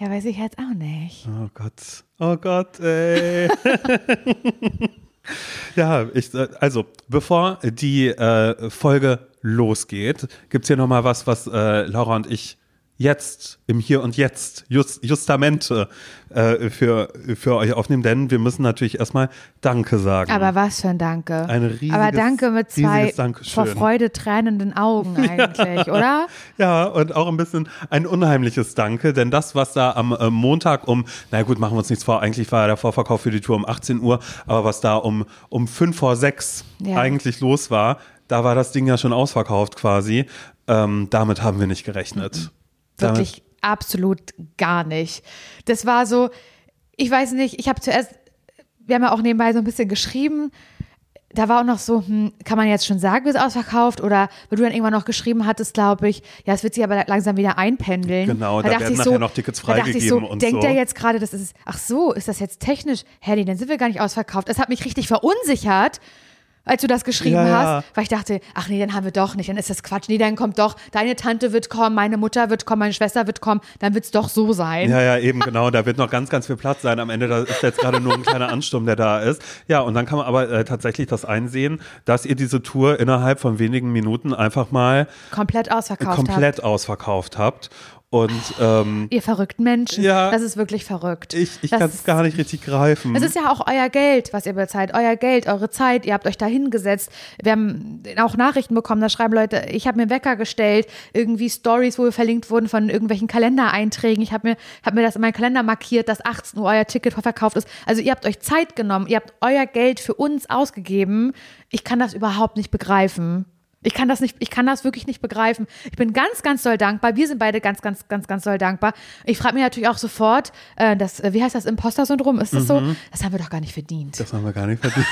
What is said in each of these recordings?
Ja, weiß ich jetzt auch nicht. Oh Gott. Oh Gott, ey. ja, ich, äh, also, bevor die äh, Folge losgeht, gibt es hier nochmal was, was äh, Laura und ich jetzt, im Hier und Jetzt, Just, Justamente äh, für, für euch aufnehmen, denn wir müssen natürlich erstmal Danke sagen. Aber was für ein Danke. Ein riesiges, Aber Danke mit zwei vor Freude tränenden Augen eigentlich, ja. oder? Ja, und auch ein bisschen ein unheimliches Danke, denn das, was da am äh, Montag um, na gut, machen wir uns nichts vor, eigentlich war der Vorverkauf für die Tour um 18 Uhr, aber was da um, um 5 vor 6 ja. eigentlich los war, da war das Ding ja schon ausverkauft quasi. Ähm, damit haben wir nicht gerechnet. Mhm. Wirklich Damit. absolut gar nicht. Das war so, ich weiß nicht, ich habe zuerst, wir haben ja auch nebenbei so ein bisschen geschrieben. Da war auch noch so, hm, kann man jetzt schon sagen, wie es ausverkauft? Oder weil du dann irgendwann noch geschrieben hattest, glaube ich, ja, es wird sich aber langsam wieder einpendeln. Genau, da, da werden nachher so, noch Tickets freigegeben so, und denkt so. er jetzt gerade, das ist, ach so, ist das jetzt technisch? Herrlich, dann sind wir gar nicht ausverkauft. Es hat mich richtig verunsichert als du das geschrieben ja, hast, ja. weil ich dachte, ach nee, dann haben wir doch nicht, dann ist das Quatsch. Nee, dann kommt doch, deine Tante wird kommen, meine Mutter wird kommen, meine Schwester wird kommen, dann wird es doch so sein. Ja, ja, eben genau, da wird noch ganz, ganz viel Platz sein. Am Ende da ist jetzt gerade nur ein kleiner Ansturm, der da ist. Ja, und dann kann man aber äh, tatsächlich das einsehen, dass ihr diese Tour innerhalb von wenigen Minuten einfach mal komplett ausverkauft komplett habt. ausverkauft habt. Und ähm, ihr verrückten Menschen, ja, das ist wirklich verrückt. Ich, ich kann es gar nicht richtig greifen. Es ist ja auch euer Geld, was ihr bezahlt, euer Geld, eure Zeit. Ihr habt euch da hingesetzt. Wir haben auch Nachrichten bekommen, da schreiben Leute, ich habe mir Wecker gestellt, irgendwie Stories, wo wir verlinkt wurden von irgendwelchen Kalendereinträgen. Ich habe mir, hab mir das in meinen Kalender markiert, dass 18 Uhr euer Ticket verkauft ist. Also ihr habt euch Zeit genommen, ihr habt euer Geld für uns ausgegeben. Ich kann das überhaupt nicht begreifen. Ich kann das nicht, ich kann das wirklich nicht begreifen. Ich bin ganz, ganz doll dankbar. Wir sind beide ganz, ganz, ganz, ganz doll dankbar. Ich frage mich natürlich auch sofort, äh, das, äh, wie heißt das, Imposter-Syndrom? Ist das mhm. so? Das haben wir doch gar nicht verdient. Das haben wir gar nicht verdient.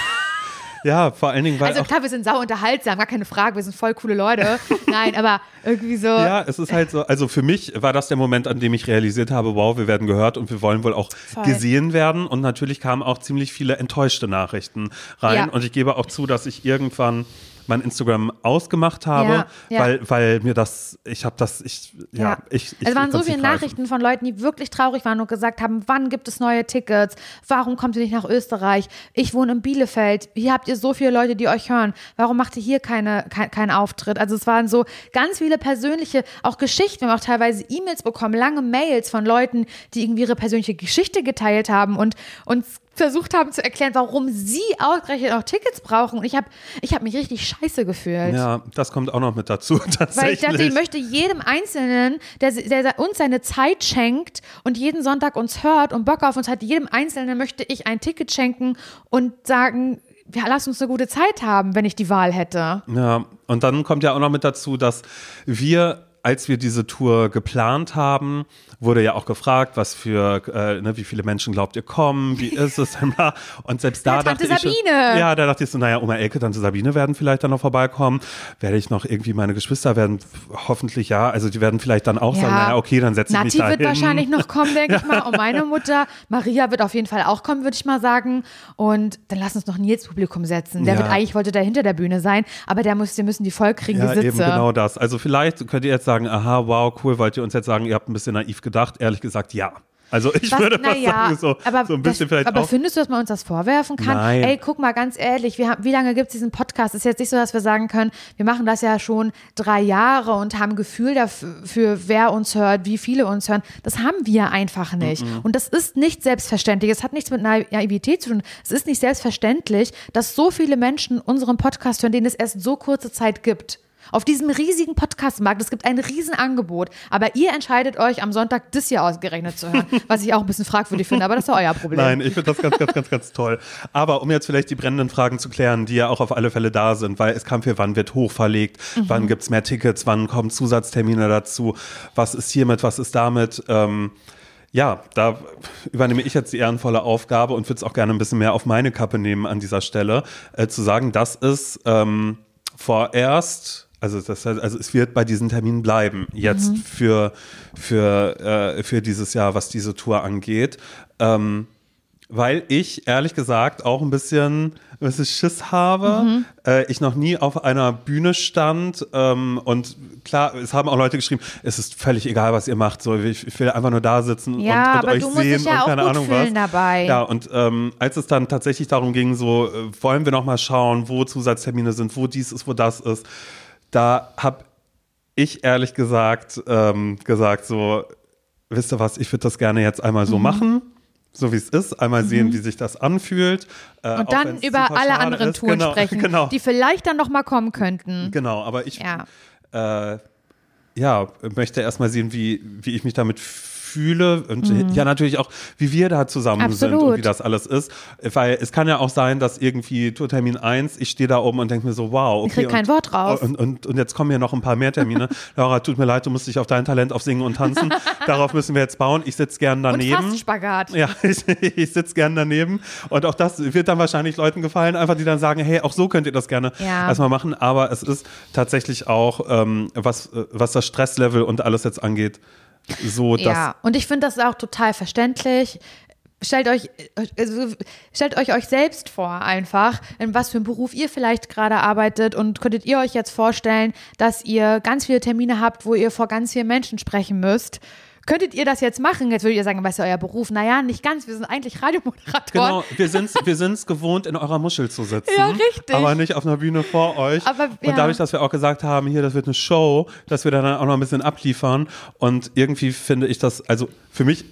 Ja, vor allen Dingen, weil. Also klar, wir sind sau unterhaltsam, gar keine Frage, wir sind voll coole Leute. Nein, aber irgendwie so. Ja, es ist halt so, also für mich war das der Moment, an dem ich realisiert habe, wow, wir werden gehört und wir wollen wohl auch voll. gesehen werden. Und natürlich kamen auch ziemlich viele enttäuschte Nachrichten rein. Ja. Und ich gebe auch zu, dass ich irgendwann mein Instagram ausgemacht habe, ja, ja. weil weil mir das, ich habe das, ich ja, ja. ich, ich Es waren so viele Nachrichten von Leuten, die wirklich traurig waren und gesagt haben, wann gibt es neue Tickets? Warum kommt ihr nicht nach Österreich? Ich wohne in Bielefeld. Hier habt ihr so viele Leute, die euch hören. Warum macht ihr hier keine kein, keinen Auftritt? Also es waren so ganz viele persönliche auch Geschichten. Wir haben auch teilweise E-Mails bekommen, lange Mails von Leuten, die irgendwie ihre persönliche Geschichte geteilt haben und uns versucht haben zu erklären, warum sie ausgerechnet auch Tickets brauchen. Und ich habe ich hab mich richtig scheiße gefühlt. Ja, das kommt auch noch mit dazu. Weil ich dachte, ich möchte jedem Einzelnen, der, der uns seine Zeit schenkt und jeden Sonntag uns hört und Bock auf uns hat, jedem Einzelnen möchte ich ein Ticket schenken und sagen, ja, lass uns eine gute Zeit haben, wenn ich die Wahl hätte. Ja, und dann kommt ja auch noch mit dazu, dass wir als wir diese Tour geplant haben, wurde ja auch gefragt, was für, äh, ne, wie viele Menschen glaubt ihr kommen, wie ist es denn da? Und selbst da ja, dachte Sabine. ich, ja, da dachte ich so, naja, Oma Elke, Tante Sabine werden vielleicht dann noch vorbeikommen. Werde ich noch irgendwie meine Geschwister werden, hoffentlich ja, also die werden vielleicht dann auch ja. sagen, naja, okay, dann setze ich mich da wird wahrscheinlich noch kommen, denke ich mal. Und meine Mutter, Maria wird auf jeden Fall auch kommen, würde ich mal sagen. Und dann lass uns noch Nils Publikum setzen. Der ja. wird eigentlich, wollte da hinter der Bühne sein, aber der muss, wir müssen die voll kriegen, ja, die Sitze. eben genau das. Also vielleicht könnt ihr jetzt sagen, aha, wow, cool, wollt ihr uns jetzt sagen, ihr habt ein bisschen naiv gedacht? Ehrlich gesagt, ja. Also ich was, würde fast ja, sagen, so, aber so ein bisschen das, vielleicht Aber auch. findest du, dass man uns das vorwerfen kann? Nein. Ey, guck mal, ganz ehrlich, wir haben, wie lange gibt es diesen Podcast? Es ist jetzt nicht so, dass wir sagen können, wir machen das ja schon drei Jahre und haben Gefühl dafür, wer uns hört, wie viele uns hören. Das haben wir einfach nicht. Mm -mm. Und das ist nicht selbstverständlich. Es hat nichts mit Naivität zu tun. Es ist nicht selbstverständlich, dass so viele Menschen unseren Podcast hören, denen es erst so kurze Zeit gibt. Auf diesem riesigen Podcastmarkt, es gibt ein Riesenangebot, aber ihr entscheidet euch am Sonntag das hier ausgerechnet zu hören, was ich auch ein bisschen fragwürdig finde, aber das ist euer Problem. Nein, ich finde das ganz, ganz, ganz, ganz toll. Aber um jetzt vielleicht die brennenden Fragen zu klären, die ja auch auf alle Fälle da sind, weil es kam für wann wird hochverlegt, mhm. wann gibt es mehr Tickets, wann kommen Zusatztermine dazu, was ist hiermit, was ist damit, ähm, ja, da übernehme ich jetzt die ehrenvolle Aufgabe und würde es auch gerne ein bisschen mehr auf meine Kappe nehmen an dieser Stelle, äh, zu sagen, das ist ähm, vorerst also das heißt, also es wird bei diesen Terminen bleiben, jetzt mhm. für, für, äh, für dieses Jahr, was diese Tour angeht. Ähm, weil ich ehrlich gesagt auch ein bisschen, ein bisschen Schiss habe. Mhm. Äh, ich noch nie auf einer Bühne stand ähm, und klar, es haben auch Leute geschrieben, es ist völlig egal, was ihr macht. So, ich, ich will einfach nur da sitzen Ja, und, und euch sehen ja und auch keine Ahnung was. dabei. Ja, und ähm, als es dann tatsächlich darum ging, so äh, wollen wir noch mal schauen, wo Zusatztermine sind, wo dies ist, wo das ist, da habe ich ehrlich gesagt ähm, gesagt so, wisst ihr was, ich würde das gerne jetzt einmal Mhm. so machen. So wie es ist, einmal sehen, wie sich das anfühlt. äh, Und dann über alle anderen ist. Touren genau, sprechen, Genau, die vielleicht dann noch mal kommen könnten. genau, aber ich Ja. äh, ja, möchte erstmal sehen, wie, wie ich mich damit fühle und ja natürlich auch, wie wir da zusammen sind Mhm. Absolut. und wie das alles ist. Weil es kann ja auch sein, dass irgendwie Tourtermin 1, ich stehe da oben und denke mir so, wow, okay. Ich krieg kein und, Wort raus. Und, und, und jetzt kommen hier noch ein paar mehr Termine. Laura, tut mir leid, du musst dich auf dein Talent auf Singen und Tanzen. Darauf müssen wir jetzt bauen. Ich sitze gern Und daneben. fast Spagat. Ja, ich, ich sitze gern daneben. Und auch das wird dann wahrscheinlich Leuten gefallen, einfach die dann sagen, hey, auch so könnt ihr das gerne Ja. erstmal machen. Aber es ist tatsächlich auch, ähm, was, äh, was das Stresslevel und alles jetzt angeht, so, Ja, und ich finde das auch total verständlich. Stellt euch, also stellt euch euch selbst vor einfach, in was für einem Beruf ihr vielleicht gerade arbeitet und könntet ihr euch jetzt vorstellen, dass ihr ganz viele Termine habt, wo ihr vor ganz vielen Menschen sprechen müsst. Könntet ihr das jetzt machen? Jetzt würdet ihr sagen, was ist euer Beruf? Naja, nicht ganz. Wir sind eigentlich Radiomoderatoren. Genau, wir sind wir sind's gewohnt, in eurer Muschel zu sitzen. Ja, richtig. Aber nicht auf einer Bühne vor euch. Aber, ja. Und dadurch, dass wir auch gesagt haben, hier, das wird eine Show, dass wir dann auch noch ein bisschen abliefern. Und irgendwie finde ich das, also für mich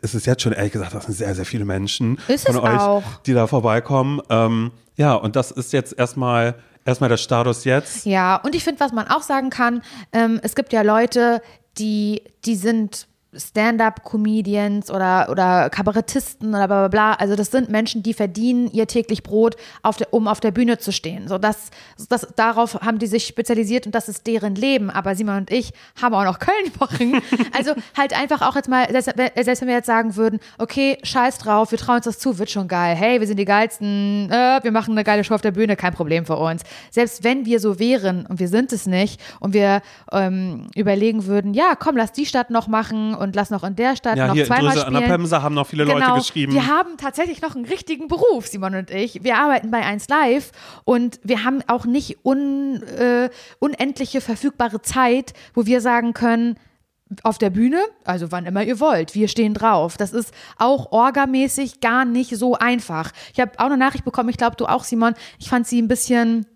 ist es jetzt schon ehrlich gesagt, das sind sehr, sehr viele Menschen Ist von euch, auch. die da vorbeikommen. Ähm, ja, und das ist jetzt erstmal erstmal der Status jetzt. Ja, und ich finde, was man auch sagen kann, ähm, es gibt ja Leute, die, die sind Stand-up-Comedians oder, oder Kabarettisten oder bla bla bla. Also das sind Menschen, die verdienen ihr täglich Brot, auf der, um auf der Bühne zu stehen. So das, das, darauf haben die sich spezialisiert und das ist deren Leben. Aber Simon und ich haben auch noch Köln-Wochen. Also halt einfach auch jetzt mal, selbst, selbst wenn wir jetzt sagen würden, okay, scheiß drauf, wir trauen uns das zu, wird schon geil. Hey, wir sind die geilsten, äh, wir machen eine geile Show auf der Bühne, kein Problem für uns. Selbst wenn wir so wären und wir sind es nicht und wir ähm, überlegen würden, ja, komm, lass die Stadt noch machen und lass noch in der Stadt Ja, noch hier zweimal Dröse an der spielen. Pemse haben noch viele Genau, Leute geschrieben. wir haben tatsächlich noch einen richtigen Beruf, Simon und ich. Wir arbeiten bei 1 Live und wir haben auch nicht un, äh, unendliche verfügbare Zeit, wo wir sagen können, auf der Bühne, also wann immer ihr wollt, wir stehen drauf. Das ist auch orgamäßig gar nicht so einfach. Ich habe auch eine Nachricht bekommen, ich glaube du auch, Simon. Ich fand sie ein bisschen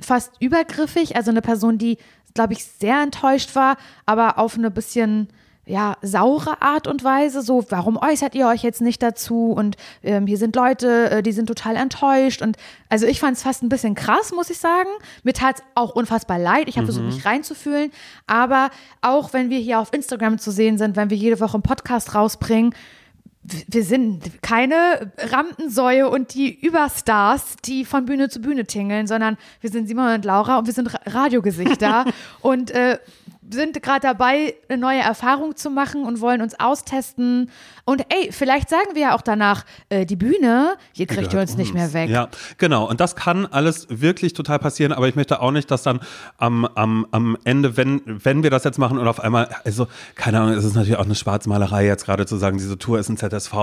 fast übergriffig, also eine Person, die, glaube ich, sehr enttäuscht war, aber auf eine bisschen ja, saure Art und Weise, so, warum äußert ihr euch jetzt nicht dazu? Und ähm, hier sind Leute, äh, die sind total enttäuscht. Und also ich fand es fast ein bisschen krass, muss ich sagen. Mir tat es auch unfassbar leid. Ich habe versucht, mich reinzufühlen. Aber auch wenn wir hier auf Instagram zu sehen sind, wenn wir jede Woche einen Podcast rausbringen, wir sind keine Rampensäue und die Überstars, die von Bühne zu Bühne tingeln, sondern wir sind Simon und Laura und wir sind Ra- Radiogesichter und äh, sind gerade dabei, eine neue Erfahrung zu machen und wollen uns austesten. Und ey, vielleicht sagen wir ja auch danach, äh, die Bühne, hier kriegt ihr gehört uns nicht mehr weg. Ja, genau. Und das kann alles wirklich total passieren, aber ich möchte auch nicht, dass dann am, am, am Ende, wenn, wenn wir das jetzt machen und auf einmal, also, keine Ahnung, es ist natürlich auch eine Schwarzmalerei jetzt gerade zu sagen, diese Tour ist ein ZSV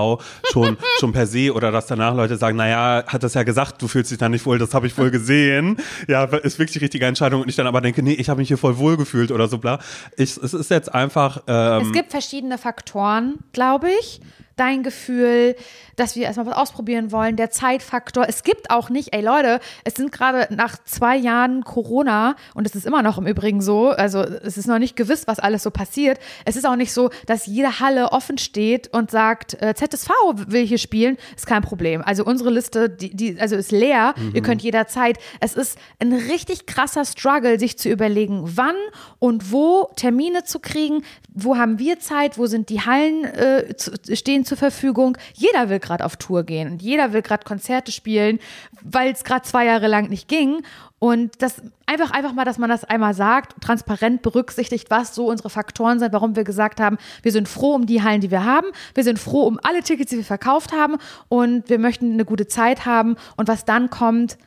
schon, schon per se oder dass danach Leute sagen, naja, hat das ja gesagt, du fühlst dich da nicht wohl, das habe ich wohl gesehen. Ja, ist wirklich die richtige Entscheidung. Und ich dann aber denke, nee, ich habe mich hier voll wohl gefühlt oder so bla. Ich, es ist jetzt einfach, ähm, Es gibt verschiedene Faktoren, glaube ich. Dein Gefühl, dass wir erstmal was ausprobieren wollen, der Zeitfaktor. Es gibt auch nicht, ey Leute, es sind gerade nach zwei Jahren Corona und es ist immer noch im Übrigen so, also es ist noch nicht gewiss, was alles so passiert. Es ist auch nicht so, dass jede Halle offen steht und sagt, äh, ZSV will hier spielen, ist kein Problem. Also unsere Liste, die, die also ist leer, ihr könnt jederzeit. Es ist ein richtig krasser Struggle, sich zu überlegen, wann und wo Termine zu kriegen, wo haben wir Zeit, wo sind die Hallen äh, zu, stehen zur Verfügung. Jeder will gerade auf Tour gehen und jeder will gerade Konzerte spielen, weil es gerade zwei Jahre lang nicht ging. Und das einfach, einfach mal, dass man das einmal sagt, transparent berücksichtigt, was so unsere Faktoren sind, warum wir gesagt haben, wir sind froh um die Hallen, die wir haben. Wir sind froh um alle Tickets, die wir verkauft haben. Und wir möchten eine gute Zeit haben. Und was dann kommt,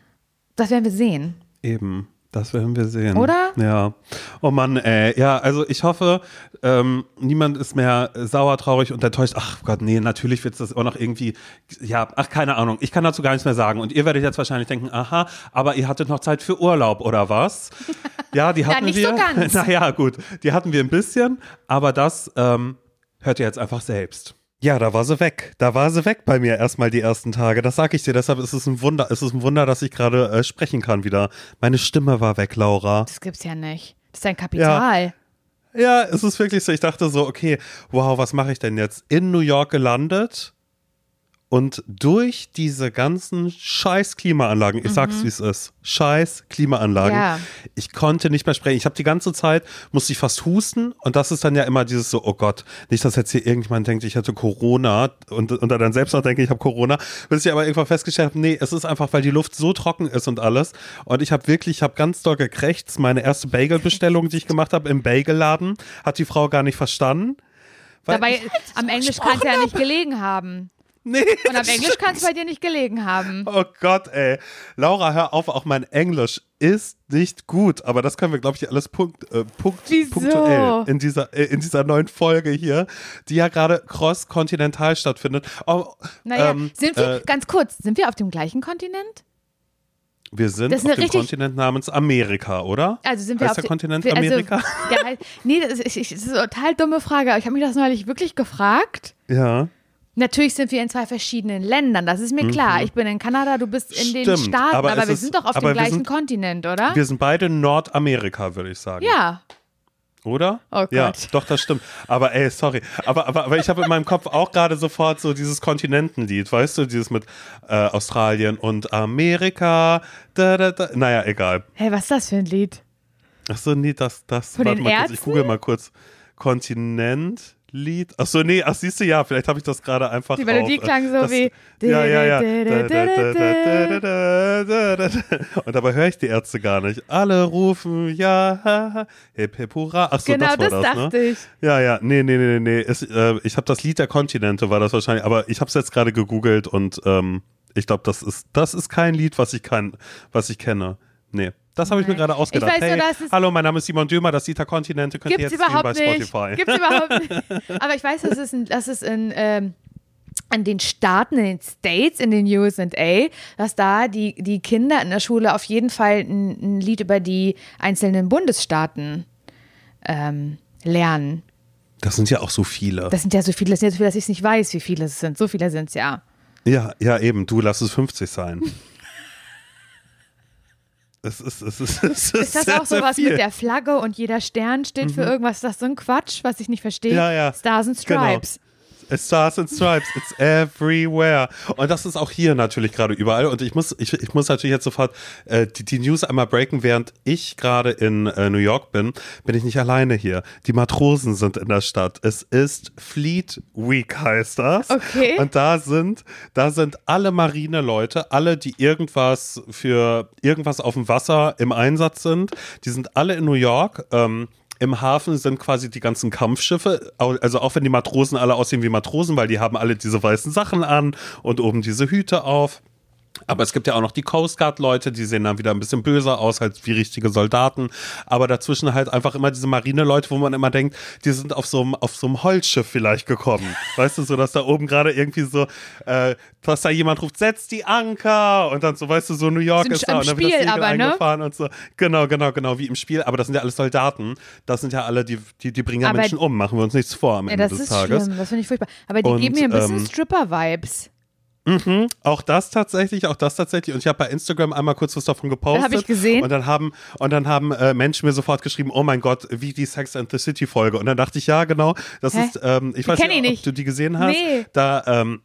das werden wir sehen. Eben. Das werden wir sehen. Oder? Ja. Oh Mann, ey. Ja, also ich hoffe, ähm, niemand ist mehr sauer, traurig und enttäuscht. Ach Gott, nee, natürlich wird es das auch noch irgendwie, ja, ach, keine Ahnung. Ich kann dazu gar nichts mehr sagen. Und ihr werdet jetzt wahrscheinlich denken, aha, aber ihr hattet noch Zeit für Urlaub, oder was? Ja, die hatten ja, nicht wir. so ganz. Naja, gut. Die hatten wir ein bisschen, aber das ähm, hört ihr jetzt einfach selbst. Ja, da war sie weg. Da war sie weg bei mir erstmal die ersten Tage. Das sage ich dir. Deshalb ist es ein Wunder. Es ist ein Wunder, dass ich gerade äh, sprechen kann wieder. Meine Stimme war weg, Laura. Das gibt's ja nicht. Das ist ein Kapital. Ja, es ist wirklich so. Ich dachte so, okay, wow, was mache ich denn jetzt? In New York gelandet und durch diese ganzen scheiß Klimaanlagen, ich sag's wie es ist, scheiß Klimaanlagen, Ja. ich konnte nicht mehr sprechen. Ich habe die ganze Zeit, musste ich fast husten und das ist dann ja immer dieses so, oh Gott, nicht, dass jetzt hier irgendjemand denkt, ich hätte Corona und, und dann selbst noch denke, ich habe Corona, bis ich aber irgendwann festgestellt habe, nee, es ist einfach, weil die Luft so trocken ist und alles und ich habe wirklich, ich habe ganz doll gekrächzt, meine erste Bagel-Bestellung, die ich gemacht habe im Bagelladen, hat die Frau gar nicht verstanden. Weil Dabei, am Englisch kann es ja nicht gelegen haben. Nee. Und am Englisch kann es bei dir nicht gelegen haben. Oh Gott, ey. Laura, hör auf, auch mein Englisch ist nicht gut. Aber das können wir, glaube ich, alles punkt, äh, punkt, Wieso? punktuell in dieser, äh, in dieser neuen Folge hier, die ja gerade cross-kontinental stattfindet. Oh, Naja, ähm, sind wir, äh, ganz kurz, sind wir auf dem gleichen Kontinent? wir sind auf dem Kontinent namens Amerika, oder? Also sind wir heißt auf der Kontinent wir- also, Amerika? Der, nee, das ist, das ist eine total dumme Frage, aber ich habe mich das neulich wirklich gefragt. ja. Natürlich sind wir in zwei verschiedenen Ländern, das ist mir klar. Ich bin in Kanada, du bist in den Mhm. Stimmt, Staaten, aber aber, wir ist- sind doch auf dem gleichen sind- Kontinent, oder? Wir sind beide Nordamerika, würde ich sagen. ja. Oder? Oh Ja, doch, das stimmt. Aber ey, sorry. Aber, aber, aber ich habe in meinem Kopf auch gerade sofort so dieses Kontinentenlied, weißt du, dieses mit äh, Australien und Amerika. Da, da, da. Naja, egal. Hey, was ist das für ein Lied? Achso, nee, das, das. Von warte den mal kurz, ich Ärzten? google mal kurz. Kontinentlied. Achso, nee, ach siehst du ja, vielleicht habe ich das gerade einfach. Die Melodie auf, äh, klang so das, wie- Ja, ja, ja. Und dabei höre ich die Ärzte gar nicht. Alle rufen ja, hip hip hurra. Achso, Genau, das war das das, dachte ne? ich. Ja, ja, nee, nee, nee, nee. Es, äh, ich habe das Lied der Kontinente, war das wahrscheinlich, aber ich habe es jetzt gerade gegoogelt und ähm, ich glaube, das ist, das ist kein Lied, was ich kann, was ich kenne. Nee. Das habe ich mir gerade ausgedacht. Ich weiß hey, nur, dass es- hallo, mein Name ist Simon Dömer, das Lied der Kontinente könnt Gibt's ihr jetzt streamen bei überhaupt nicht. Spotify. Gibt's überhaupt nicht. Aber ich weiß, dass es in, dass es in, ähm, an den Staaten, in den States, in den USA, dass da die, die Kinder in der Schule auf jeden Fall ein, ein Lied über die einzelnen Bundesstaaten ähm, lernen. Das sind ja auch so viele. Das sind ja so viele, das sind ja so viele, dass ich es nicht weiß, wie viele es sind. So viele sind es ja. ja, ja, eben. Du lass es 50 sein. Es ist, es ist, es ist, Ist das sehr, auch sowas mit der Flagge und jeder Stern steht für irgendwas? Ist das so ein Quatsch, was ich nicht verstehe? Ja, ja. Stars and Genau. Stripes. It's Stars and Stripes, it's everywhere. Und das ist auch hier natürlich gerade überall. Und ich muss, ich, ich muss natürlich jetzt sofort äh, die, die News einmal breaken, während ich gerade in äh, New York bin, bin ich nicht alleine hier. Die Matrosen sind in der Stadt. Es ist Fleet Week, heißt das. Okay. Und da sind, da sind alle Marineleute, alle, die irgendwas für irgendwas auf dem Wasser im Einsatz sind, die sind alle in New York. Ähm, im Hafen sind quasi die ganzen Kampfschiffe, also auch wenn die Matrosen alle aussehen wie Matrosen, weil die haben alle diese weißen Sachen an und oben diese Hüte auf. Aber es gibt ja auch noch die Coast Guard Leute, die sehen dann wieder ein bisschen böser aus, halt wie richtige Soldaten. Aber dazwischen halt einfach immer diese Marine-Leute, wo man immer denkt, die sind auf so einem, auf so einem Holzschiff vielleicht gekommen. weißt du, so, dass da oben gerade irgendwie so, äh, dass da jemand ruft, setz die Anker! Und dann so, weißt du, so New York Sind ist da im und dann wird Spiel das Segel aber, ne? eingefahren und so. Genau, genau, genau, wie im Spiel. Aber das sind ja alles Soldaten. Das sind ja alle, die, die, die bringen ja Aber- Menschen um, machen wir uns nichts vor am Ja, Ende das des ist Tages. schlimm, das finde ich furchtbar. Aber die Und, geben mir ein bisschen ähm, Stripper-Vibes. Auch das tatsächlich, auch das tatsächlich. Und ich habe bei Instagram einmal kurz was davon gepostet. Hab ich gesehen. Und dann haben, und dann haben äh, Menschen mir sofort geschrieben, oh mein Gott, wie die Sex and the City Folge. Und dann dachte ich, ja, genau, das Hä? ist, ähm, ich Die weiß nicht, ich ob nicht. du die gesehen hast. Nee. Da, ähm,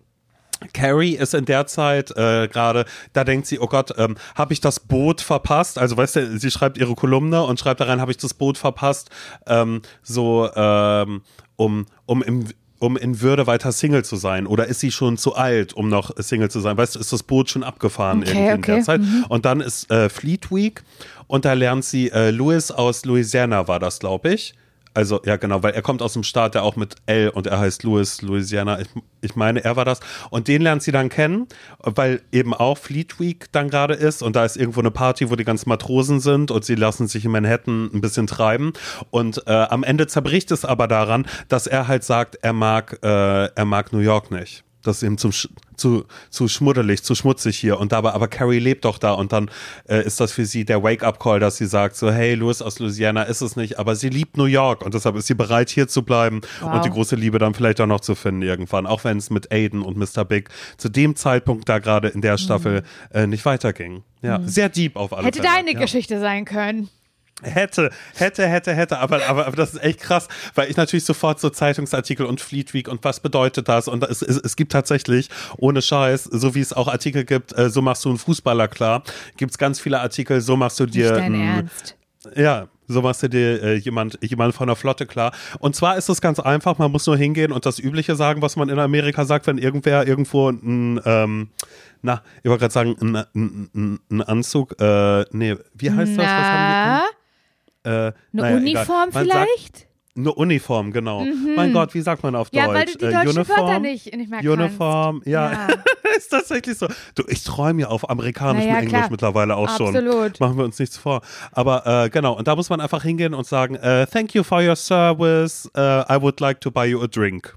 Carrie ist in der Zeit äh, gerade, da denkt sie, oh Gott, ähm, habe ich das Boot verpasst? Also weißt du, sie schreibt ihre Kolumne und schreibt da rein, habe ich das Boot verpasst, ähm, so ähm, um, um im um in Würde weiter Single zu sein? Oder ist sie schon zu alt, um noch Single zu sein? Weißt du, ist das Boot schon abgefahren Okay, irgendwie in okay. der Zeit? Und dann ist äh, Fleet Week und da lernt sie äh, Louis aus Louisiana, war das, glaube ich. Also, ja, genau, weil er kommt aus dem Staat, der auch mit L und er heißt Louis, Louisiana. Ich, ich meine, er war das. Und den lernt sie dann kennen, weil eben auch Fleet Week dann gerade ist und da ist irgendwo eine Party, wo die ganzen Matrosen sind und sie lassen sich in Manhattan ein bisschen treiben. Und äh, am Ende zerbricht es aber daran, dass er halt sagt, er mag, äh, er mag New York nicht. Das ist ihm zum, zu, zu schmuddelig, zu schmutzig hier. Und dabei, aber Carrie lebt doch da. Und dann äh, ist das für sie der Wake-up-Call, dass sie sagt, so, hey, Louis aus Louisiana ist es nicht, aber sie liebt New York. Und deshalb ist sie bereit, hier zu bleiben wow. und die große Liebe dann vielleicht auch noch zu finden irgendwann. Auch wenn es mit Aiden und Mr. Big zu dem Zeitpunkt da gerade in der Staffel mhm. äh, nicht weiterging. Ja, mhm. sehr deep auf alle Hätte Fälle. deine ja. Geschichte sein können. Hätte, hätte, hätte, hätte, aber, aber, aber das ist echt krass, weil ich natürlich sofort so Zeitungsartikel und Fleet Week und was bedeutet das? Und es, es, es gibt tatsächlich, ohne Scheiß, so wie es auch Artikel gibt, äh, so machst du einen Fußballer klar, gibt es ganz viele Artikel, so machst du dir. Nicht dein Ernst. Ja, so machst du dir äh, jemand, jemand von der Flotte klar. Und zwar ist es ganz einfach, man muss nur hingehen und das Übliche sagen, was man in Amerika sagt, wenn irgendwer irgendwo ein, ähm, na, ich wollte gerade sagen, ein, ein, ein Anzug, äh, nee, wie heißt na? das? Was haben wir? Äh, Eine naja, Uniform vielleicht? Sagt, eine Uniform, genau. Mhm. Mein Gott, wie sagt man auf ja, Deutsch? Ja, weil du die deutschen Uniform, Wörter nicht, nicht mehr Uniform, ja. ja. ist tatsächlich so. Du, ich träume ja auf amerikanischem ja, Englisch mittlerweile auch Absolut. schon. Absolut. Machen wir uns nichts vor. Aber äh, genau, und da muss man einfach hingehen und sagen, uh, thank you for your service, uh, I would like to buy you a drink.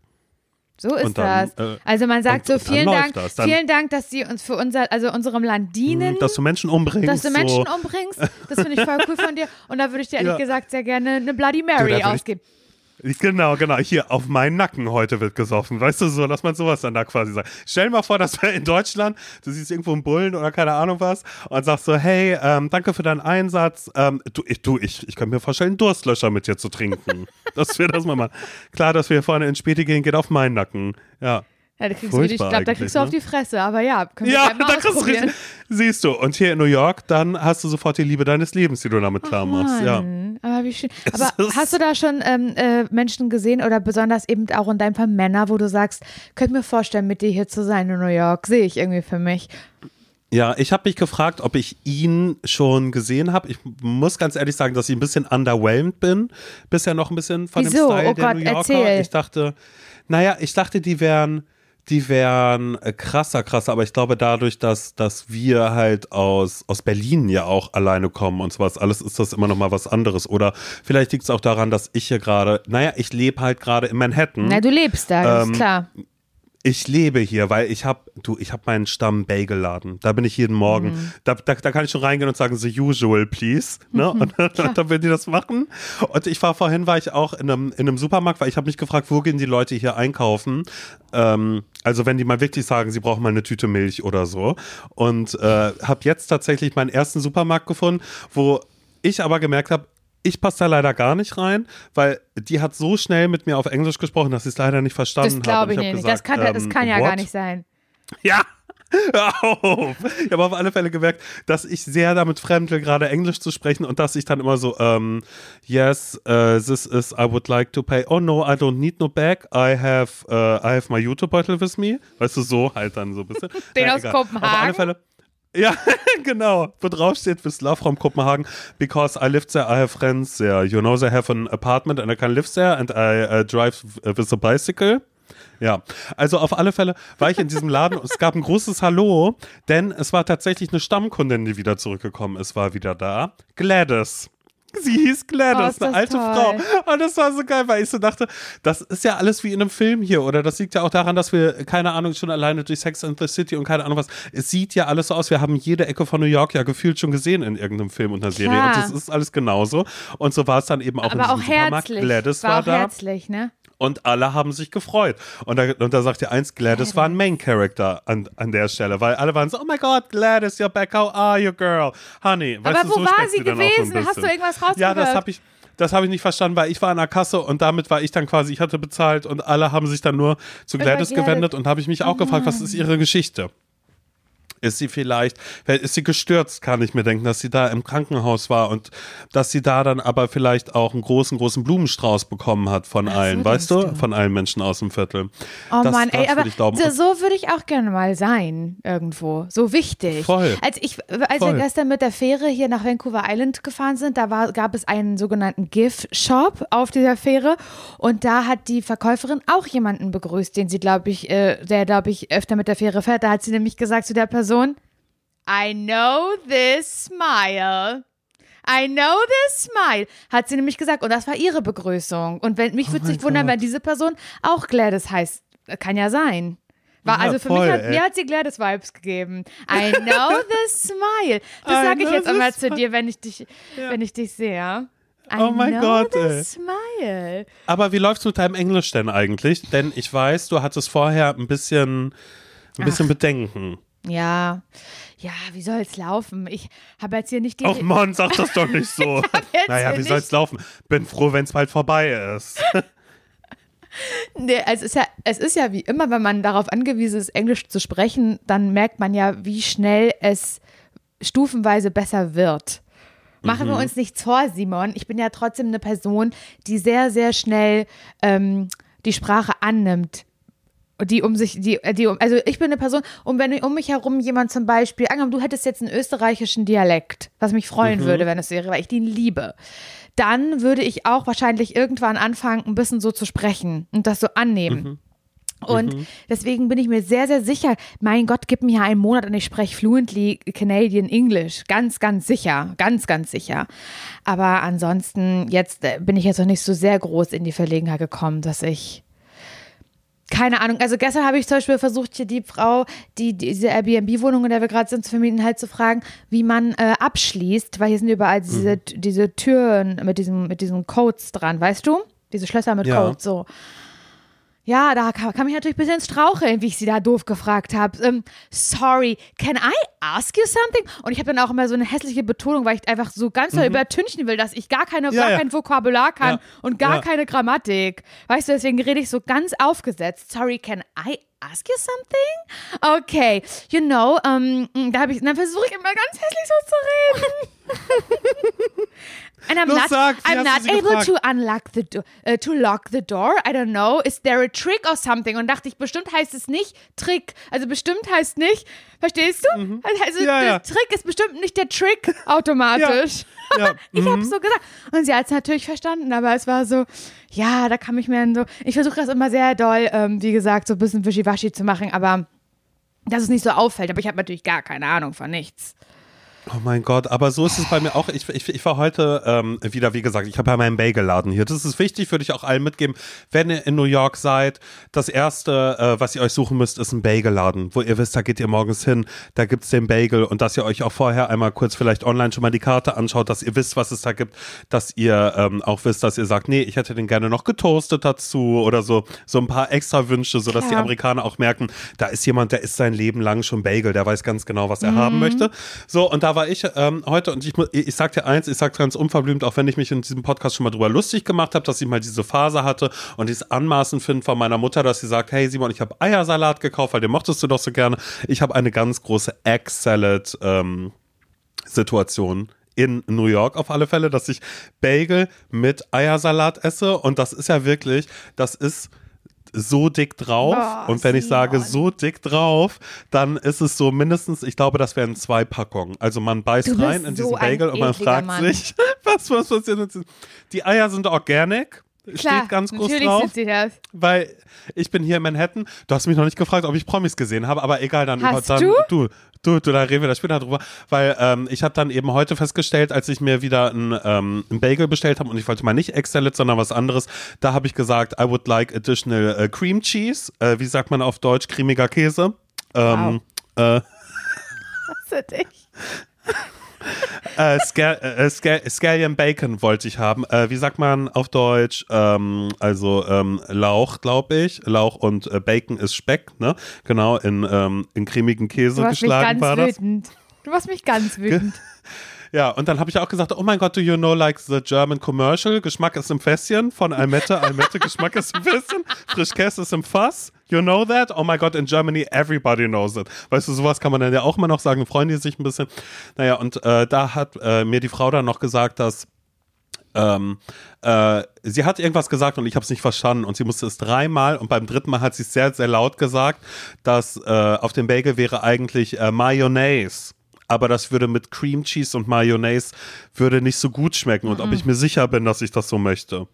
So ist dann, das. Äh, also man sagt so, vielen Dank, vielen Dank, dass Sie uns für unser, also unserem Land dienen. Dass du Menschen umbringst. Dass du Menschen so. umbringst. Das finde ich voll cool von dir. Und da würde ich dir ehrlich ja. gesagt sehr gerne eine Bloody Mary du, ausgeben. Genau, genau. Hier auf meinen Nacken heute wird gesoffen. Weißt du so, dass man sowas dann da quasi sagt. Stell dir mal vor, dass wir in Deutschland, du siehst irgendwo einen Bullen oder keine Ahnung was und sagst so, hey, ähm, danke für deinen Einsatz. Ähm, du, ich, du, ich, ich könnte mir vorstellen, Durstlöscher mit dir zu trinken. dass wir das mal machen. Klar, dass wir hier vorne ins Späti gehen, geht auf meinen Nacken. Ja. Ja, da kriegst du, ich glaube, da kriegst du auf ne? die Fresse, aber ja, können wir ja, mal da kriegst du, siehst du. Und hier in New York, dann hast du sofort die Liebe deines Lebens, die du damit klar machst. Oh ja. Aber wie schön. Aber hast du da schon ähm, äh, Menschen gesehen oder besonders eben auch in deinem Fall Männer, wo du sagst, könnt mir vorstellen, mit dir hier zu sein in New York, sehe ich irgendwie für mich. Ja, ich habe mich gefragt, ob ich ihn schon gesehen habe. Ich muss ganz ehrlich sagen, dass ich ein bisschen underwhelmed bin. Bisher noch ein bisschen von Wieso? dem Style oh der Gott, New Yorker. Erzähl. Ich dachte, naja, ich dachte, die wären die wären äh, krasser, krasser, aber ich glaube dadurch, dass, dass wir halt aus, aus Berlin ja auch alleine kommen und sowas, alles ist das immer noch mal was anderes. Oder vielleicht liegt es auch daran, dass ich hier gerade, naja, ich lebe halt gerade in Manhattan. Na, du lebst da, ähm, ist klar. Ich lebe hier, weil ich habe, du, ich habe meinen Stamm Bagelladen. Da bin ich jeden Morgen. Mhm. Da, da, da, kann ich schon reingehen und sagen, the usual, please. Ne? Mhm, und dann, dann werden die das machen. Und ich war vorhin, war ich auch in einem, in einem Supermarkt, weil ich habe mich gefragt, wo gehen die Leute hier einkaufen? Ähm, also wenn die mal wirklich sagen, sie brauchen mal eine Tüte Milch oder so. Und äh, habe jetzt tatsächlich meinen ersten Supermarkt gefunden, wo ich aber gemerkt habe, ich passe da leider gar nicht rein, weil die hat so schnell mit mir auf Englisch gesprochen, dass ich es leider nicht verstanden habe. Das glaube ich, ich nicht. Gesagt, das kann, ähm, das kann ja what? gar nicht sein. Ja, auf. Ich habe auf alle Fälle gemerkt, dass ich sehr damit fremdel, gerade Englisch zu sprechen und dass ich dann immer so, um, ähm, yes, uh, this is, I would like to pay. Oh no, I don't need no bag. I have, uh, I have my YouTube-Beutel with me. Weißt du, so halt dann so ein bisschen. Den ja, aus egal. Kopenhagen? Auf alle Fälle. Ja, genau. Wo drauf steht, with love from Copenhagen, because I live there, I have friends there. You know, they have an apartment and I can live there and I uh, drive with a bicycle. Ja, also auf alle Fälle war ich in diesem Laden und es gab ein großes Hallo, denn es war tatsächlich eine Stammkundin, die wieder zurückgekommen ist, war wieder da. Gladys. Sie hieß Gladys, oh, eine alte toll. Frau. Und das war so geil, weil ich so dachte, das ist ja alles wie in einem Film hier, oder? Das liegt ja auch daran, dass wir, keine Ahnung, schon alleine durch Sex and the City und keine Ahnung was, es sieht ja alles so aus. Wir haben jede Ecke von New York ja gefühlt schon gesehen in irgendeinem Film und einer Serie. Und das ist alles genauso. Und so war es dann eben auch Aber in diesem auch Supermarkt. herzlich. Gladys war, war auch da. herzlich, ne? Und alle haben sich gefreut. Und da, und da sagt der eins, Gladys war ein Main Character an, an der Stelle, weil alle waren so, oh my God, Gladys, you're back, how are you, girl? Honey, Aber weißt wo du, so war sie gewesen? So Hast du irgendwas rausgehört? Ja, das habe ich, das habe ich nicht verstanden, weil ich war an der Kasse und damit war ich dann quasi, ich hatte bezahlt und alle haben sich dann nur zu Gladys gewendet und habe ich mich auch gefragt, was ist ihre Geschichte? Ist sie vielleicht, ist sie gestürzt, kann ich mir denken, dass sie da im Krankenhaus war und dass sie da dann aber vielleicht auch einen großen, großen Blumenstrauß bekommen hat von Ach, allen, so weißt du? du? Von allen Menschen aus dem Viertel. Oh das, Mann, ey, aber so, so würde ich auch gerne mal sein, irgendwo. So wichtig. Voll. Als, ich, als Voll. wir gestern mit der Fähre hier nach Vancouver Island gefahren sind, da war, gab es einen sogenannten GIF-Shop auf dieser Fähre und da hat die Verkäuferin auch jemanden begrüßt, den sie, glaube ich, äh, der, glaube ich, öfter mit der Fähre fährt. Da hat sie nämlich gesagt zu der Person, Person, I know this smile. I know this smile, hat sie nämlich gesagt. Und das war ihre Begrüßung. Und wenn, mich oh würde sich wundern, wenn diese Person auch Gladys heißt. Kann ja sein. War, ja, also für voll, mich hat, mir hat sie Gladys Vibes gegeben. I know the smile. Das sage ich jetzt einmal zu dir, wenn ich dich, ja. wenn ich dich sehe. I oh mein Gott. Ey. Smile. Aber wie läuft's mit deinem Englisch denn eigentlich? Denn ich weiß, du hattest vorher ein bisschen, ein bisschen Ach. Bedenken. Ja, ja, wie soll es laufen? Ich habe jetzt hier nicht die. Ach Mann, sag das doch nicht so. naja, wie soll es laufen? Bin froh, wenn es bald vorbei ist. nee, es ist, ja, es ist ja wie immer, wenn man darauf angewiesen ist, Englisch zu sprechen, dann merkt man ja, wie schnell es stufenweise besser wird. Machen mhm. wir uns nichts vor, Simon. Ich bin ja trotzdem eine Person, die sehr, sehr schnell ähm, die Sprache annimmt die um sich, die, die, also ich bin eine Person, und wenn um mich herum jemand zum Beispiel, angenommen, du hättest jetzt einen österreichischen Dialekt, was mich freuen mhm. würde, wenn es wäre, weil ich den liebe, dann würde ich auch wahrscheinlich irgendwann anfangen, ein bisschen so zu sprechen und das so annehmen. Mhm. Und mhm. deswegen bin ich mir sehr, sehr sicher, mein Gott, gib mir einen Monat und ich spreche fluently Canadian English. Ganz, ganz sicher. Ganz, ganz sicher. Aber ansonsten, jetzt äh, bin ich jetzt noch nicht so sehr groß in die Verlegenheit gekommen, dass ich keine Ahnung. Also gestern habe ich zum Beispiel versucht, hier die Frau, die diese Airbnb-Wohnung, in der wir gerade sind, zu vermieten, halt zu fragen, wie man äh, abschließt, weil hier sind überall diese, mhm. diese Türen mit diesem, mit diesen Codes dran, weißt du? Diese Schlösser mit ja. Codes, so. Ja, da kam, ich natürlich ein bisschen ins Straucheln, wie ich sie da doof gefragt habe. Ähm, sorry, can I ask you something? Und ich habe dann auch immer so eine hässliche Betonung, weil ich einfach so ganz mhm. übertünchen will, dass ich gar, keine, ja, gar ja. kein Vokabular kann ja. und gar keine Grammatik. Weißt du, deswegen rede ich so ganz aufgesetzt. Sorry, can I ask you something? Okay, you know, um, da habe ich, dann versuche ich immer ganz hässlich so zu reden. And I'm not, sag, I'm not able gefragt? to unlock the door, uh, to lock the door. I don't know. Is there a trick or something? Und dachte ich, bestimmt heißt es nicht Trick. Also bestimmt heißt nicht, verstehst du? Mhm. Also ja, der ja. Trick ist bestimmt nicht der Trick automatisch. ja. ich habe mhm. so gesagt. Und sie hat es natürlich verstanden, aber es war so, ja, da kam ich mir so. Ich versuche das immer sehr doll, ähm, wie gesagt, so ein bisschen wischiwaschi zu machen, aber dass es nicht so auffällt. Aber ich habe natürlich gar keine Ahnung von nichts. Oh mein Gott, aber so ist es bei mir auch. Ich, ich, ich war heute ähm, wieder, wie gesagt, ich habe ja meinen Bagelladen hier. Das ist wichtig, würde ich auch allen mitgeben. Wenn ihr in New York seid, das Erste, äh, was ihr euch suchen müsst, ist ein Bagelladen, wo ihr wisst, da geht ihr morgens hin, da gibt's den Bagel und dass ihr euch auch vorher einmal kurz vielleicht online schon mal die Karte anschaut, dass ihr wisst, was es da gibt, dass ihr ähm, auch wisst, dass ihr sagt, nee, ich hätte den gerne noch getoastet dazu oder so, so ein paar extra Wünsche, sodass ja. die Amerikaner auch merken, da ist jemand, der ist sein Leben lang schon Bagel, der weiß ganz genau, was er mhm. haben möchte. So, und da war ich ähm, heute und ich, ich sag dir eins, ich sag ganz unverblümt, auch wenn ich mich in diesem Podcast schon mal drüber lustig gemacht habe, dass ich mal diese Phase hatte und dieses Anmaßen finde von meiner Mutter, dass sie sagt, hey Simon, ich habe Eiersalat gekauft, weil den mochtest du doch so gerne. Ich habe eine ganz große Egg-Salad ähm, Situation in New York auf alle Fälle, dass ich Bagel mit Eiersalat esse und das ist ja wirklich, das ist so dick drauf. Oh, und wenn ich sage so dick drauf, dann ist es so mindestens, ich glaube, das wären zwei Packungen. Also man beißt rein in so diesen Bagel und man fragt Mann. sich, was, was passiert? Die Eier sind organic. Klar, steht ganz groß drauf. Sind sie das. Weil ich bin hier in Manhattan. Du hast mich noch nicht gefragt, ob ich Promis gesehen habe, aber egal, dann, hast dann du? du du, du, da reden wir da später drüber, weil ähm, ich habe dann eben heute festgestellt, als ich mir wieder ein, ähm, ein Bagel bestellt habe und ich wollte mal nicht Salad, sondern was anderes, da habe ich gesagt, I would like additional uh, cream cheese, äh, wie sagt man auf Deutsch, cremiger Käse. Ähm, wow. äh, Was für dich? äh, Scal äh, Scal Scallion Bacon wollte ich haben. Äh, wie sagt man auf Deutsch? Ähm, also ähm, Lauch, glaube ich. Lauch und äh, Bacon ist Speck, ne? Genau, in, ähm, in cremigen Käse du geschlagen war das. Wütend. Du machst mich ganz wütend. Ja, und dann habe ich auch gesagt, oh mein Gott, do you know like the German commercial? Geschmack ist im Fässchen von Almette, Almette, Geschmack ist im Fässchen, Frischkäse ist im Fass. You know that? Oh my God, in Germany everybody knows it. Weißt du, sowas kann man dann ja auch immer noch sagen, freuen die sich ein bisschen. Naja, und äh, da hat äh, mir die Frau dann noch gesagt, dass ähm, äh, sie hat irgendwas gesagt und ich habe es nicht verstanden und sie musste es dreimal und beim dritten Mal hat sie es sehr, sehr laut gesagt, dass äh, auf dem Bagel wäre eigentlich äh, Mayonnaise aber das würde mit Cream Cheese und Mayonnaise würde nicht so gut schmecken und ob ich mir sicher bin, dass ich das so möchte.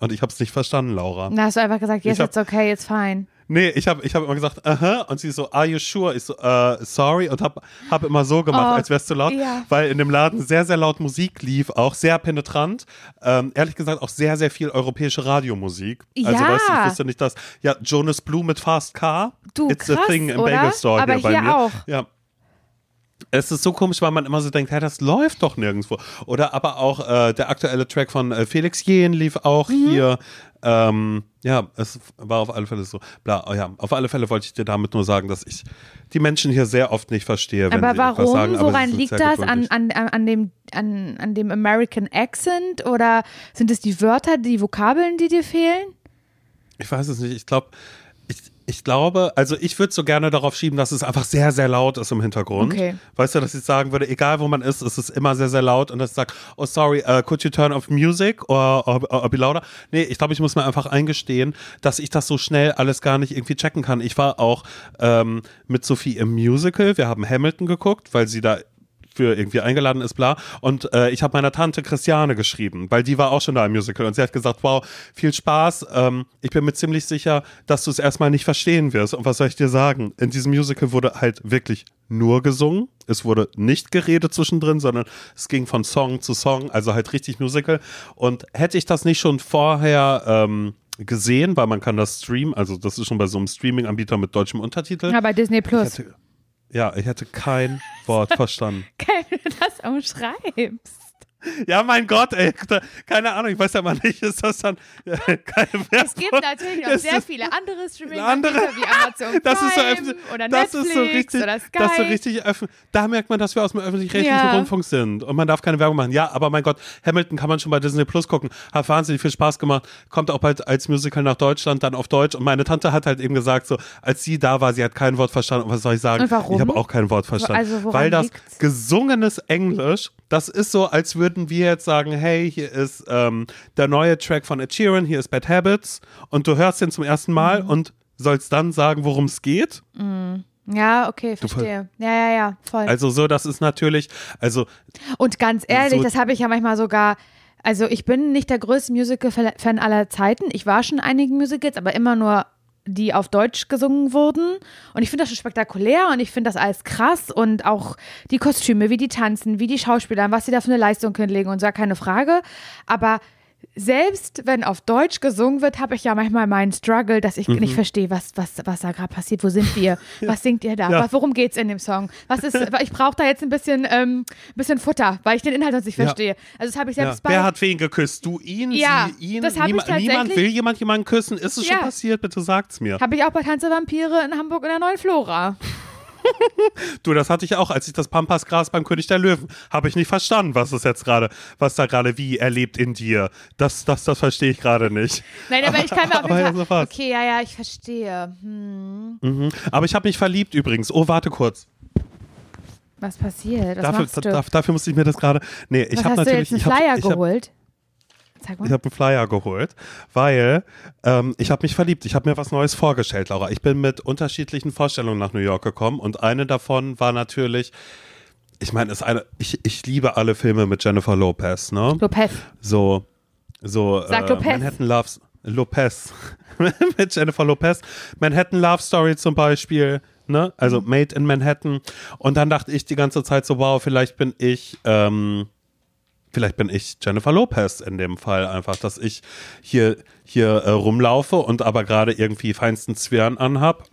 Und ich habe es nicht verstanden, Laura. Da hast du einfach gesagt, yes, hab- it's okay, it's fine. Nee, ich habe ich hab immer gesagt, aha, und sie so, are you sure? Ich so, äh, sorry, und habe hab immer so gemacht, Oh, als wär's zu laut, ja. weil in dem Laden sehr, sehr laut Musik lief, auch sehr penetrant. Ähm, ehrlich gesagt auch sehr, sehr viel europäische Radiomusik. Also, Ja. weißt du, ich wusste nicht, dass, ja, Jonas Blue mit Fast Car, Du, it's a krass, thing im oder? Bagel Store Aber hier bei hier mir. auch. Ja. Es ist so komisch, weil man immer so denkt, hey, das läuft doch nirgendwo. Oder aber auch äh, der aktuelle Track von äh, Felix Jähn lief auch Mhm. hier. Ähm, ja, es war auf alle Fälle so. Bla, oh ja, auf alle Fälle wollte ich dir damit nur sagen, dass ich die Menschen hier sehr oft nicht verstehe, wenn Aber sie etwas warum? sagen. aber Woran liegt das? An, an, an, dem, an, an dem American Accent? Oder sind es die Wörter, die Vokabeln, die dir fehlen? Ich weiß es nicht. Ich glaube, ich, glaube, also ich würde so gerne darauf schieben, dass es einfach sehr, sehr laut ist im Hintergrund. Okay. Weißt du, dass ich sagen würde, egal wo man ist, es ist immer sehr, sehr laut und dass ich sage, oh sorry, uh, could you turn off music or, or, or be louder? Nee, ich glaube, ich muss mir einfach eingestehen, dass ich das so schnell alles gar nicht irgendwie checken kann. Ich war auch ähm, mit Sophie im Musical, wir haben Hamilton geguckt, weil sie da für irgendwie eingeladen ist, bla. Und äh, ich habe meiner Tante Christiane geschrieben, weil die war auch schon da im Musical und sie hat gesagt, wow, viel Spaß. Ähm, ich bin mir ziemlich sicher, dass du es erstmal nicht verstehen wirst. Und was soll ich dir sagen? In diesem Musical wurde halt wirklich nur gesungen. Es wurde nicht geredet zwischendrin, sondern es ging von Song zu Song, also halt richtig Musical. Und hätte ich das nicht schon vorher ähm, gesehen, weil man kann das streamen, also das ist schon bei so einem Streaming-Anbieter mit deutschem Untertitel. Ja, bei Disney Plus. Ja, ich hätte kein Wort verstanden. Wie du das umschreibst. Ja, mein Gott, ey. Keine Ahnung, ich weiß ja mal nicht, ist das dann. äh, keine Es gibt natürlich noch Das sehr viele andere streaming Andere- wie Amazon Prime Das ist so oder das Netflix ist so richtig, oder Sky. Das so richtig. Da merkt man, dass wir aus dem öffentlich-rechtlichen Ja. Rundfunk sind und man darf keine Werbung machen. Ja, aber mein Gott, Hamilton kann man schon bei Disney Plus gucken. Hat wahnsinnig viel Spaß gemacht. Kommt auch bald als Musical nach Deutschland, dann auf Deutsch. Und meine Tante hat halt eben gesagt, so, als sie da war, sie hat kein Wort verstanden. Und was soll ich sagen? Und warum? Ich habe auch kein Wort verstanden. Also Weil das liegt's? gesungenes Englisch, das ist so, als würden wir jetzt sagen, hey, hier ist ähm, der neue Track von Ed Sheeran, hier ist Bad Habits und du hörst den zum ersten Mal Mhm. und sollst dann sagen, worum es geht. Ja, okay, verstehe. Ja, ja, ja, voll. Also so, das ist natürlich, also Und ganz ehrlich, So- das habe ich ja manchmal sogar. Also ich bin nicht der größte Musical-Fan aller Zeiten. Ich war schon in einigen Musicals, aber immer nur die auf Deutsch gesungen wurden. Und ich finde das schon spektakulär und ich finde das alles krass und auch die Kostüme, wie die tanzen, wie die Schauspieler, was sie da für eine Leistung hinlegen und so, keine Frage. Aber selbst wenn auf Deutsch gesungen wird, habe ich ja manchmal meinen Struggle, dass ich Mhm. nicht verstehe, was, was, was da gerade passiert. Wo sind wir? Was singt ihr da? Ja. Worum geht's in dem Song? Was ist, ich brauche da jetzt ein bisschen, ähm, bisschen Futter, weil ich den Inhalt sonst nicht Ja. verstehe. Also das habe ich ja, selbst bei. wer hat wen geküsst? Du ihn, Ja, sie ihn? das hab ich Niema- niemand tatsächlich- will jemand jemanden küssen? Ist es Ja. schon passiert? Bitte sagt's mir. Habe ich auch bei Tanze Vampire in Hamburg in der neuen Flora. Du, das hatte ich auch, als ich das Pampasgras beim König der Löwen, habe ich nicht verstanden, was es jetzt gerade, was da gerade wie erlebt in dir. Das, das, das verstehe ich gerade nicht. Nein, aber ich kann mir auf jeden so Fall. Okay, ja, ja, ich verstehe. Hm, Mhm. Aber ich habe mich verliebt übrigens. Oh, warte kurz. was passiert? Was Dafür, da, dafür musste ich mir das gerade. Nee, ich habe hast du natürlich. jetzt einen ich hab- Flyer ich hab, geholt? Sag mal. Ich habe einen Flyer geholt, weil ähm, ich habe mich verliebt. Ich habe mir was Neues vorgestellt, Laura. Ich bin mit unterschiedlichen Vorstellungen nach New York gekommen und eine davon war natürlich, ich meine, ist eine, ich, ich liebe alle Filme mit Jennifer Lopez, ne? Lopez. So, so Sag äh, Lopez. Manhattan Loves Lopez mit Jennifer Lopez, Manhattan Love Story zum Beispiel, ne? Also Mhm. Made in Manhattan. Und dann dachte ich die ganze Zeit so, wow, vielleicht bin ich ähm, vielleicht bin ich Jennifer Lopez in dem Fall einfach, dass ich hier, hier äh, rumlaufe und aber gerade irgendwie feinsten Zwirn anhab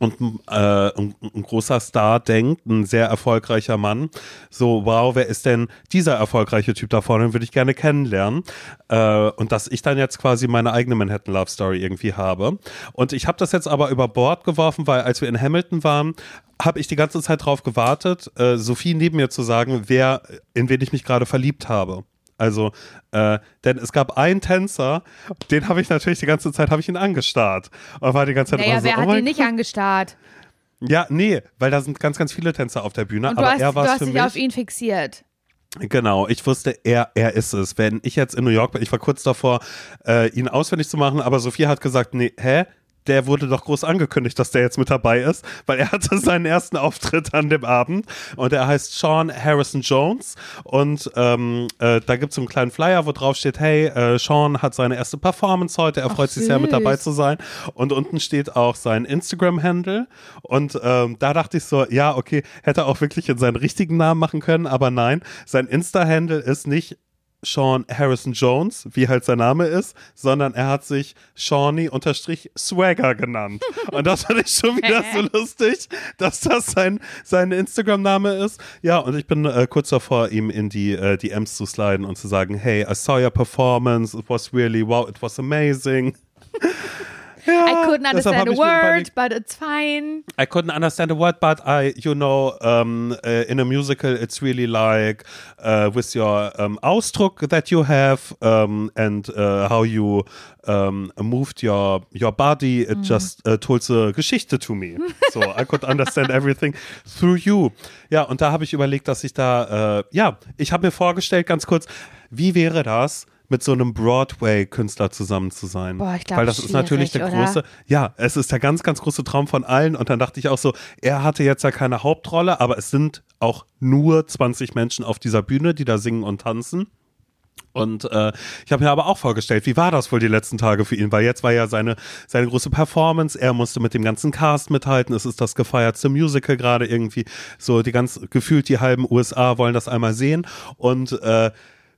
und äh, ein, ein, großer Star denkt, ein sehr erfolgreicher Mann, so, wow, wer ist denn dieser erfolgreiche Typ da vorne, den würde ich gerne kennenlernen. Äh, und dass ich dann jetzt quasi meine eigene Manhattan Love Story irgendwie habe. Und ich habe das jetzt aber über Bord geworfen, weil als wir in Hamilton waren, habe ich die ganze Zeit drauf gewartet, äh, Sophie neben mir zu sagen, wer, in wen ich mich gerade verliebt habe. Also, äh, denn es gab einen Tänzer, den habe ich natürlich die ganze Zeit, habe ich ihn angestarrt. Und war die ganze Zeit naja, immer so, wer oh hat ihn nicht Gott. angestarrt? Ja, nee, weil da sind ganz, ganz viele Tänzer auf der Bühne. Und aber hast, er war du hast für dich mich. auf ihn fixiert. Genau, ich wusste, er, er ist es. Wenn ich jetzt in New York bin, ich war kurz davor, äh, ihn auswendig zu machen, aber Sophia hat gesagt, nee, hä? Der wurde doch groß angekündigt, dass der jetzt mit dabei ist, weil er hatte seinen ersten Auftritt an dem Abend und er heißt Sean Harrison Jones und ähm, äh, da gibt es so einen kleinen Flyer, wo drauf steht, hey, äh, Sean hat seine erste Performance heute, er Ach, freut sich sehr mit dabei süß. zu sein und unten steht auch sein Instagram-Handle und ähm, da dachte ich so, ja, okay, hätte auch wirklich in seinen richtigen Namen machen können, aber nein, sein Insta-Handle ist nicht Sean Harrison Jones, wie halt sein Name ist, sondern er hat sich Shawnee-Swagger genannt. Und das fand ich schon wieder so lustig, dass das sein, sein Instagram-Name ist. Ja, und ich bin äh, kurz davor, ihm in die äh, DMs zu sliden und zu sagen, hey, I saw your performance, it was really, wow, it was amazing. Ja, I couldn't understand a word, but it's fine. I couldn't understand a word, but I, you know, um, uh, in a musical, it's really like uh, with your um, Ausdruck that you have um, and uh, how you um, moved your your body. It just uh, told the Geschichte to me. So I could understand everything through you. Ja, und da habe ich überlegt, dass ich da, äh, ja, ich habe mir vorgestellt, ganz kurz, wie wäre das? Mit so einem Broadway-Künstler zusammen zu sein. Boah, ich glaub, Weil das ist natürlich der oder? große, ja, es ist der ganz, ganz große Traum von allen. Und dann dachte ich auch so, er hatte jetzt ja keine Hauptrolle, aber es sind auch nur 20 Menschen auf dieser Bühne, die da singen und tanzen. Und äh, ich habe mir aber auch vorgestellt, wie war das wohl die letzten Tage für ihn? Weil jetzt war ja seine, seine große Performance, er musste mit dem ganzen Cast mithalten, es ist das gefeierte Musical gerade irgendwie, so die ganz, gefühlt die halben USA wollen das einmal sehen und äh,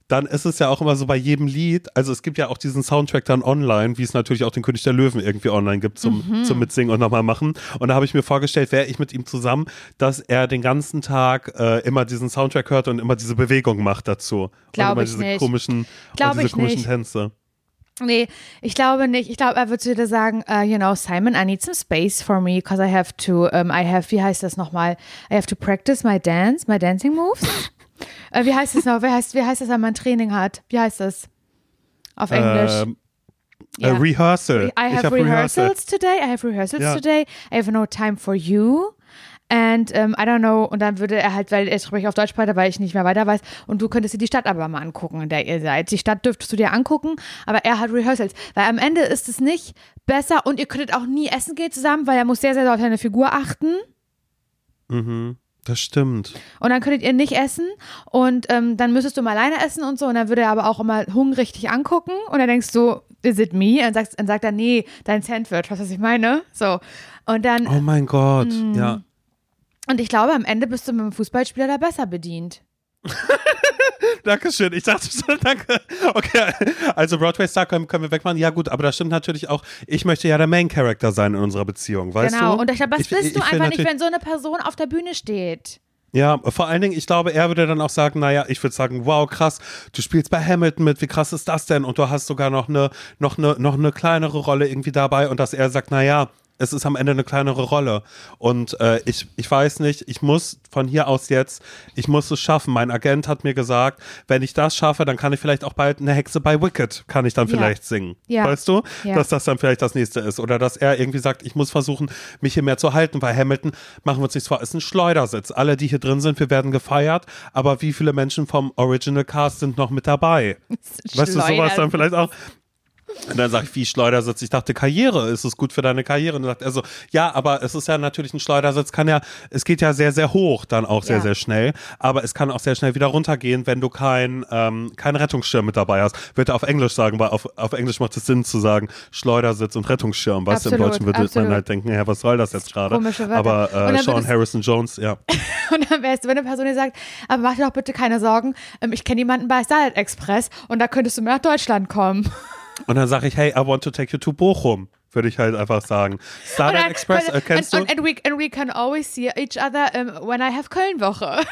dann ist es ja auch immer so bei jedem Lied, also es gibt ja auch diesen Soundtrack dann online, wie es natürlich auch den König der Löwen irgendwie online gibt zum, Mhm. zum Mitsingen und nochmal machen. Und da habe ich mir vorgestellt, wäre ich mit ihm zusammen, dass er den ganzen Tag äh, immer diesen Soundtrack hört und immer diese Bewegung macht dazu. Glaub und immer ich diese nicht. komischen, Glaub und diese ich komischen nicht. Tänze. Nee, ich glaube nicht. Ich glaube, er würde dir sagen, uh, you know, Simon, I need some space for me because I have to, um, I have, wie heißt das nochmal? I have to practice my dance, my dancing moves. Äh, wie heißt das noch? Wie heißt, wie heißt das, wenn man Training hat? Wie heißt das? Auf Englisch. Ähm, Ja. Rehearsal. I ich have rehearsals today. I have rehearsals Ja. today. I have no time for you. And um, I don't know. Und dann würde er halt, weil er spricht auf Deutsch weiter, weil ich nicht mehr weiter weiß. Und du könntest dir die Stadt aber mal angucken, in der ihr seid. Die Stadt dürftest du dir angucken, aber er hat Rehearsals. Weil am Ende ist es nicht besser und ihr könntet auch nie essen gehen zusammen, weil er muss sehr, sehr auf seine Figur achten. Mhm, das stimmt. Und dann könntet ihr nicht essen und ähm, dann müsstest du mal alleine essen und so. Und dann würde er aber auch immer hungrig dich angucken und dann denkst du, is it me? Und dann, sagst, dann sagt er, nee, dein Sandwich, weißt du, was ich meine? So. Und dann, Oh mein Gott, Mm. ja. und ich glaube, am Ende bist du mit dem Fußballspieler da besser bedient. Dankeschön. Ich dachte schon, danke. Okay, also Broadway Star können, können wir wegmachen. Ja gut, aber das stimmt natürlich auch. Ich möchte ja der Main Character sein in unserer Beziehung, weißt genau. du? Und ich glaube, das Ich- bist ich du will einfach nicht, wenn so eine Person auf der Bühne steht. Ja, vor allen Dingen, ich glaube, er würde dann auch sagen, naja, ich würde sagen, wow, krass, du spielst bei Hamilton mit, wie krass ist das denn? Und du hast sogar noch eine, noch eine, noch eine kleinere Rolle irgendwie dabei und dass er sagt, naja, es ist am Ende eine kleinere Rolle. Und äh, ich, ich weiß nicht, ich muss von hier aus jetzt, ich muss es schaffen. Mein Agent hat mir gesagt, wenn ich das schaffe, dann kann ich vielleicht auch bald eine Hexe bei Wicked, kann ich dann Ja. vielleicht singen. Ja. Weißt du? Ja. Dass das dann vielleicht das nächste ist. Oder dass er irgendwie sagt, ich muss versuchen, mich hier mehr zu halten, weil Hamilton, machen wir uns nichts vor, ist ein Schleudersitz. Alle, die hier drin sind, wir werden gefeiert, aber wie viele Menschen vom Original Cast sind noch mit dabei? Weißt du, sowas dann vielleicht auch. Und dann sage ich, wie Schleudersitz? Ich dachte, Karriere, ist es gut für deine Karriere? Und dann sagt er so, ja, aber es ist ja natürlich ein Schleudersitz, kann ja, es geht ja sehr, sehr hoch dann auch sehr, Ja. sehr schnell, aber es kann auch sehr schnell wieder runtergehen, wenn du kein, ähm, keinen Rettungsschirm mit dabei hast. Würde auf Englisch sagen, weil auf, auf Englisch macht es Sinn zu sagen, Schleudersitz und Rettungsschirm. Weißt du, im Deutschen würde man halt denken, ja, was soll das jetzt gerade? Aber äh, Sean Harrison Jones, ja. Und dann wärst du, wenn eine Person dir sagt, aber mach dir doch bitte keine Sorgen, ähm, ich kenne jemanden bei Starlight Express und da könntest du mir nach Deutschland kommen. Und dann sage ich, hey, I want to take you to Bochum. Würde ich halt einfach sagen. Starlight dann- Express, äh, kennst and, du? And, we, and we can always see each other um, when I have Köln-Woche.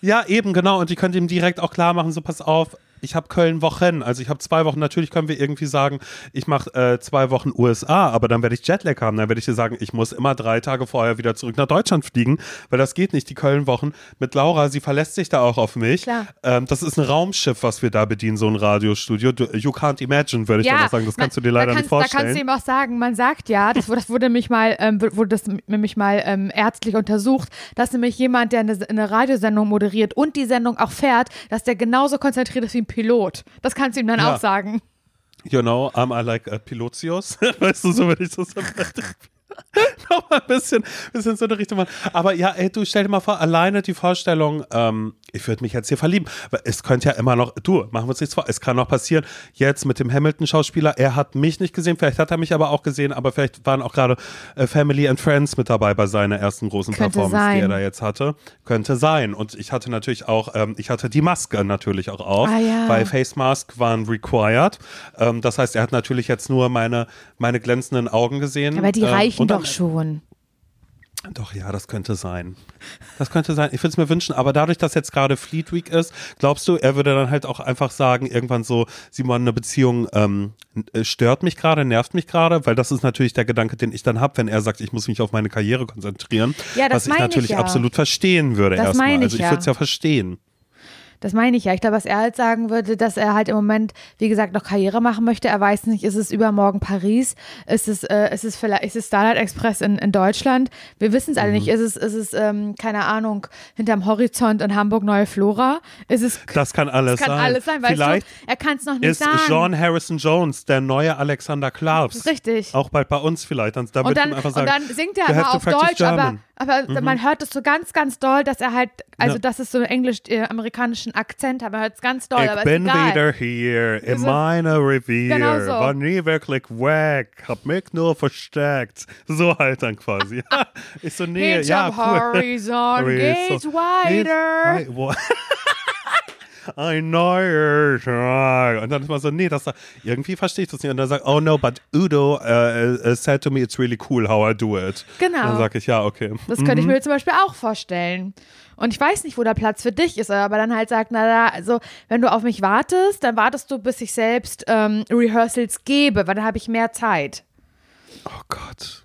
Ja, eben, genau. Und ich könnte ihm direkt auch klar machen, so pass auf, ich habe Köln Wochen. Also ich habe zwei Wochen, natürlich können wir irgendwie sagen, ich mache äh, zwei Wochen USA, aber dann werde ich Jetlag haben. Dann werde ich dir sagen, ich muss immer drei Tage vorher wieder zurück nach Deutschland fliegen, weil das geht nicht, die Köln-Wochen. Mit Laura, sie verlässt sich da auch auf mich. Ähm, das ist ein Raumschiff, was wir da bedienen, so ein Radiostudio. Du, you can't imagine, würde ich dann auch sagen. Das kannst du dir leider nicht kannst, Da vorstellen. kannst du ihm auch sagen, man sagt ja, das, wurde- das wurde nämlich mal, ähm, wurde das nämlich mal ähm, ärztlich untersucht, dass nämlich jemand, der eine, eine Radiosendung moderiert und die Sendung auch fährt, dass der genauso konzentriert ist wie ein Pilot. Das kannst du ihm dann Ja. auch sagen. You know, I'm I like uh, Pilotius. weißt du, so würde ich das dann noch mal ein bisschen, bisschen so eine Richtung machen. Aber ja, ey, du stell dir mal vor, alleine die Vorstellung, ähm, ich würde mich jetzt hier verlieben. Es könnte ja immer noch, du, machen wir uns nichts vor, es kann noch passieren, jetzt mit dem Hamilton-Schauspieler, er hat mich nicht gesehen, vielleicht hat er mich aber auch gesehen, aber vielleicht waren auch gerade äh, Family and Friends mit dabei bei seiner ersten großen Könnte Performance, die er sein. da jetzt hatte. Könnte sein. Und ich hatte natürlich auch, ähm, ich hatte die Maske natürlich auch auf, Ah, ja. weil Face Mask waren required. Ähm, das heißt, er hat natürlich jetzt nur meine, meine glänzenden Augen gesehen. Aber die Ähm, reichen und dann- doch schon. Doch, ja, das könnte sein. Das könnte sein. Ich würde es mir wünschen, aber dadurch, dass jetzt gerade Fleet Week ist, glaubst du, er würde dann halt auch einfach sagen, irgendwann so, Simon, eine Beziehung ähm, äh, stört mich gerade, nervt mich gerade, weil das ist natürlich der Gedanke, den ich dann habe, wenn er sagt, ich muss mich auf meine Karriere konzentrieren. Ja, das was ich meine ich natürlich ja. absolut verstehen würde Das erstmal. Also ich würde es ja verstehen. Das meine ich ja. Ich glaube, was er halt sagen würde, dass er halt im Moment, wie gesagt, noch Karriere machen möchte. Er weiß nicht, ist es übermorgen Paris? Ist es, äh, ist es vielleicht, ist es Starlight Express in, in Deutschland? Wir wissen es alle Mhm. nicht. Ist es, ist es, ähm, keine Ahnung, hinterm Horizont in Hamburg Neue Flora? Ist es, Das kann alles kann sein. alles sein, weißt Vielleicht du? Er kann es noch nicht ist sagen. John Harrison Jones der neue Alexander Klaus. Richtig. Auch bald bei uns vielleicht. Dann, dann und dann, einfach und sagen, dann singt er "You aber auf Deutsch, aber, German." aber man hört es so ganz, ganz doll, dass er halt, also Ja. dass es so einen englisch-amerikanischen Akzent hat. Man hört es ganz doll, aber Ich ist bin egal. wieder hier in So- meiner Revier. Genau so. War nie wirklich weg. Hab mich nur versteckt. So halt dann quasi. ich so, nee, ja, cool. Weiter. Geht's wei- wo- Ein neuer Tag. Und dann ist man so, nee, das irgendwie verstehe ich das nicht. Und dann sagt, oh no, but Udo uh, said to me, it's really cool how I do it. Genau. Und dann sage ich, ja, okay. Das könnte ich mir zum Beispiel auch vorstellen. Und ich weiß nicht, wo der Platz für dich ist, aber dann halt sagt, na da, also wenn du auf mich wartest, dann wartest du, bis ich selbst ähm, Rehearsals gebe, weil dann habe ich mehr Zeit. Oh Gott.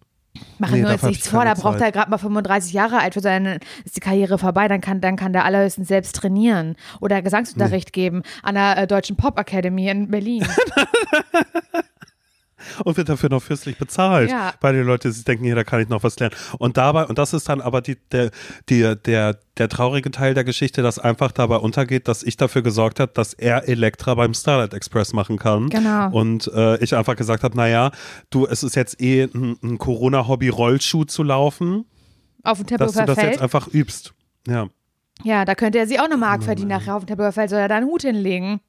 Machen Nee, wir uns nichts ich vor, da braucht Zeit. er gerade mal 35 Jahre alt für seine, ist die Karriere vorbei, dann kann, dann kann der allerhöchstens selbst trainieren oder Gesangsunterricht geben an der äh, Deutschen Pop Academy in Berlin. und wird dafür noch fürstlich bezahlt. Ja. Weil die Leute sich denken, hier, da kann ich noch was lernen. Und dabei, und das ist dann aber die, der, die, der, der traurige Teil der Geschichte, dass einfach dabei untergeht, dass ich dafür gesorgt habe, dass er Elektra beim Starlight Express machen kann. Genau. Und äh, ich einfach gesagt habe, naja, du, es ist jetzt eh ein, ein Corona-Hobby, Rollschuh zu laufen, auf dem dass du das jetzt einfach übst. Ja. Ja, da könnte er sich auch eine Mark verdienen nachher auf dem Tempelhofer Feld, soll er da einen Hut hinlegen.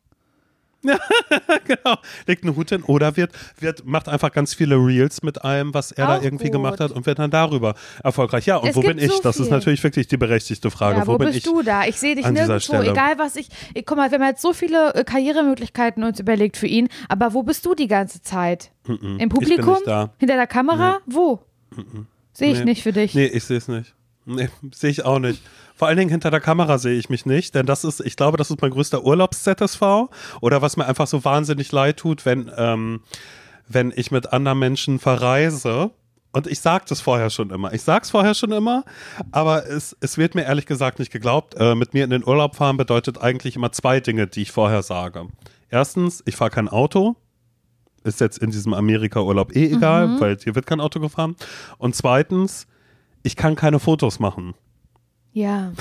genau, legt einen Hut hin oder wird, wird, macht einfach ganz viele Reels mit allem, was er da Auch irgendwie gut. gemacht hat und wird dann darüber erfolgreich. Ja, und Es wo bin ich? so das ist natürlich wirklich die berechtigte Frage. Ja, wo, wo, bist ich? du da? Ich sehe dich nirgendwo, egal was ich, ich. Guck mal, wir haben jetzt so viele äh, Karrieremöglichkeiten uns überlegt für ihn, aber wo bist du die ganze Zeit? Im Publikum? nicht da. Hinter der Kamera? Wo? Sehe ich Nee. nicht für dich. Nee, ich sehe es nicht. Nee, sehe ich auch nicht. Vor allen Dingen hinter der Kamera sehe ich mich nicht, denn das ist, ich glaube, das ist mein größter Urlaubs-ZSV oder was mir einfach so wahnsinnig leid tut, wenn, ähm, wenn ich mit anderen Menschen verreise. Und ich sage das vorher schon immer. Ich sage es vorher schon immer, aber es, es wird mir ehrlich gesagt nicht geglaubt. Äh, mit mir in den Urlaub fahren bedeutet eigentlich immer zwei Dinge, die ich vorher sage. Erstens, ich fahre kein Auto. Ist jetzt in diesem Amerika-Urlaub eh egal, weil hier wird kein Auto gefahren. Und zweitens, ich kann keine Fotos machen. Ja.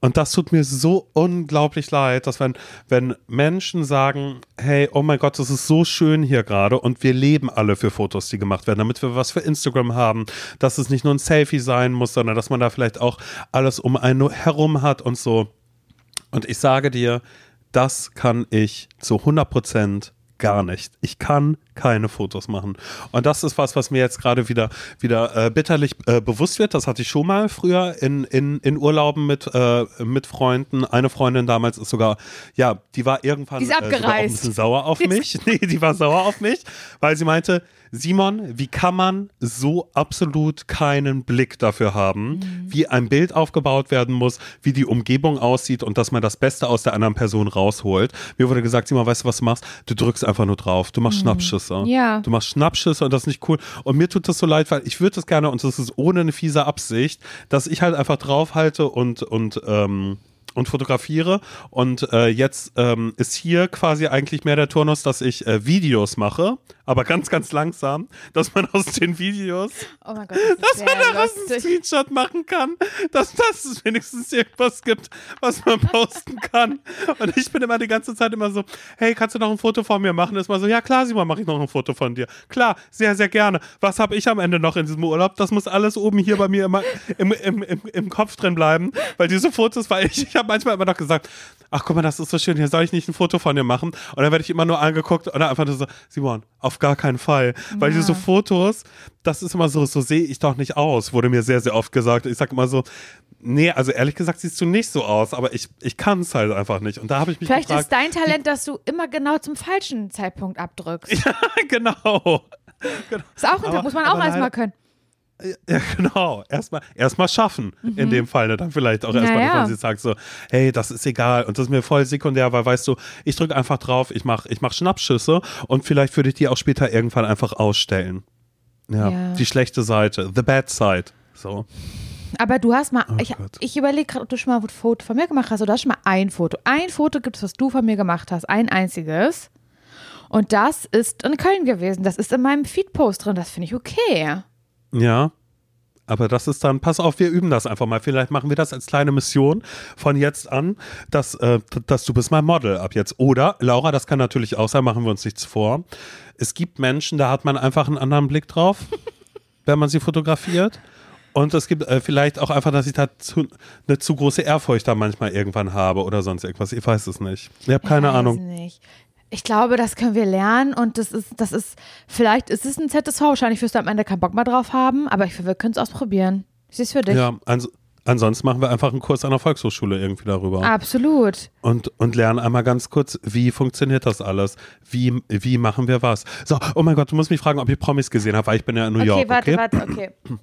Und das tut mir so unglaublich leid, dass wenn, wenn Menschen sagen, hey, oh mein Gott, das ist so schön hier gerade und wir leben alle für Fotos, die gemacht werden, damit wir was für Instagram haben, dass es nicht nur ein Selfie sein muss, sondern dass man da vielleicht auch alles um einen herum hat und so. Und ich sage dir, das kann ich zu 100 Prozent gar nicht. Ich kann keine Fotos machen. Und das ist was, was mir jetzt gerade wieder, wieder äh, bitterlich äh, bewusst wird. Das hatte ich schon mal früher in, in, in Urlauben mit, äh, mit Freunden. Eine Freundin damals ist sogar, ja, die war irgendwann Die ist äh, sogar auch ein abgereist. bisschen sauer auf mich. Nee, die war sauer auf mich, weil sie meinte, Simon, wie kann man so absolut keinen Blick dafür haben, wie ein Bild aufgebaut werden muss, wie die Umgebung aussieht und dass man das Beste aus der anderen Person rausholt? Mir wurde gesagt, Simon, weißt du, was du machst? Du drückst einfach nur drauf. Du machst Schnappschüsse. Ja. Du machst Schnappschüsse und das ist nicht cool. Und mir tut das so leid, weil ich würde das gerne und das ist ohne eine fiese Absicht, dass ich halt einfach draufhalte und, und, ähm, und fotografiere. Und äh, jetzt ähm, ist hier quasi eigentlich mehr der Turnus, dass ich äh, Videos mache, aber ganz, ganz langsam, dass man aus den Videos, Oh mein Gott, das dass man daraus einen. Screenshot machen kann, dass, dass es wenigstens irgendwas gibt, was man posten kann. Und ich bin immer die ganze Zeit immer so, hey, kannst du noch ein Foto von mir machen? Ist mal so, ja klar, Simon, mache ich noch ein Foto von dir. Klar, sehr, sehr gerne. Was habe ich am Ende noch in diesem Urlaub? Das muss alles oben hier bei mir immer im, im, im, im Kopf drin bleiben, weil diese Fotos, weil ich, ich habe manchmal immer noch gesagt, ach guck mal, das ist so schön, hier soll ich nicht ein Foto von dir machen? Und dann werde ich immer nur angeguckt und dann einfach nur so, Simon, auf gar keinen Fall. Weil Ja. diese Fotos, das ist immer so, so sehe ich doch nicht aus, wurde mir sehr, sehr oft gesagt. Ich sage immer so, nee, also ehrlich gesagt siehst du nicht so aus, aber ich, ich kann es halt einfach nicht. Und da habe ich mich Vielleicht gefragt, ist dein Talent, dass du immer genau zum falschen Zeitpunkt abdrückst. genau. Ist auch ein Aber- muss man auch erstmal können. Ja, genau. Erstmal erstmal schaffen, in dem Fall. Ne? Dann vielleicht auch erstmal, Naja. dass man sich sagt so, hey, das ist egal. Und das ist mir voll sekundär, weil weißt du, ich drücke einfach drauf, ich mache ich mach Schnappschüsse und vielleicht würde ich die auch später irgendwann einfach ausstellen. Ja, Ja. die schlechte Seite, the bad side. So. Aber du hast mal, ich, Oh Gott. ich überlege gerade, ob du schon mal ein Foto von mir gemacht hast oder hast schon mal ein Foto. Ein Foto gibt es, was du von mir gemacht hast, ein einziges. Und das ist in Köln gewesen. Das ist in meinem Feed-Post drin. Das finde ich okay. Ja. Aber das ist dann, pass auf, wir üben das einfach mal. Vielleicht machen wir das als kleine Mission von jetzt an, dass, äh, dass du bist mein Model ab jetzt. Oder, Laura, das kann natürlich auch sein, machen wir uns nichts vor. Es gibt Menschen, da hat man einfach einen anderen Blick drauf, wenn man sie fotografiert. Und es gibt äh, vielleicht auch einfach, dass ich da zu, eine zu große Ehrfurcht da manchmal irgendwann habe oder sonst irgendwas. Ich weiß es nicht. Ich habe keine ich weiß Ahnung. Nicht. Ich glaube, das können wir lernen und das ist, das ist, vielleicht ist es ein ZSV, wahrscheinlich wirst du am Ende keinen Bock mehr drauf haben, aber ich wir können es ausprobieren. Ich sehe es für dich. Ja, ans ansonsten machen wir einfach einen Kurs an der Volkshochschule irgendwie darüber. Absolut. und, und lernen einmal ganz kurz, wie funktioniert das alles? Wie, wie machen wir was? So, oh mein Gott, du musst mich fragen, ob ich Promis gesehen habe, weil ich bin ja in New Okay, York. warte, okay? warte, okay.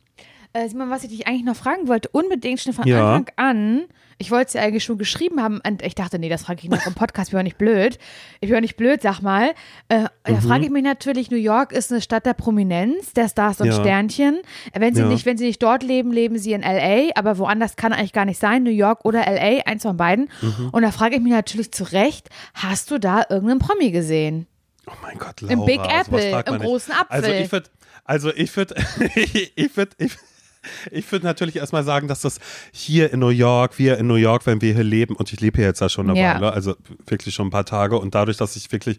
Äh, Simon, was ich dich eigentlich noch fragen wollte, unbedingt schon von Ja. Anfang an, ich wollte es ja eigentlich schon geschrieben haben und ich dachte, nee, das frage ich noch im Podcast, ich bin ja nicht blöd. Ich bin ja nicht blöd, sag mal. Äh, Mhm. Da frage ich mich natürlich, New York ist eine Stadt der Prominenz, der Stars und Ja. Sternchen. Wenn sie, Ja. nicht, wenn sie nicht dort leben, leben sie in L.A., aber woanders kann eigentlich gar nicht sein, New York oder L.A., eins von beiden. Mhm. Und da frage ich mich natürlich zu Recht, hast du da irgendeinen Promi gesehen? Oh mein Gott, Laura, Im Big Apple, im nicht. großen Apfel. Also ich würde, also ich würde, ich würde, ich, ich würde natürlich erstmal sagen, dass das hier in New York, wir in New York, wenn wir hier leben, und ich lebe hier jetzt ja schon eine Ja. Weile, also wirklich schon ein paar Tage, und dadurch, dass ich wirklich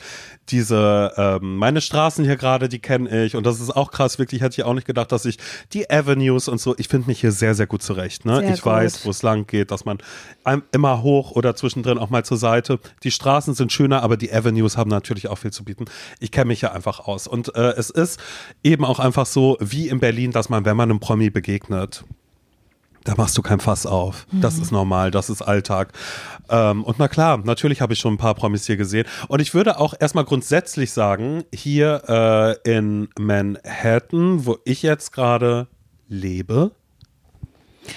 diese, ähm, meine Straßen hier gerade, die kenne ich, und das ist auch krass, wirklich hätte ich auch nicht gedacht, dass ich die Avenues und so, ich finde mich hier sehr, sehr gut zurecht. Ne? Sehr ich weiß, gut. wo es lang geht, dass man immer hoch oder zwischendrin auch mal zur Seite. Die Straßen sind schöner, aber die Avenues haben natürlich auch viel zu bieten. Ich kenne mich ja einfach aus. Und äh, es ist eben auch einfach so, wie in Berlin, dass man, wenn man einem Promi begegnet, da machst du kein Fass auf. Das ist normal, das ist Alltag. Ähm, und na klar, natürlich habe ich schon ein paar Promis hier gesehen. Und ich würde auch erstmal grundsätzlich sagen, hier äh, in Manhattan, wo ich jetzt gerade lebe,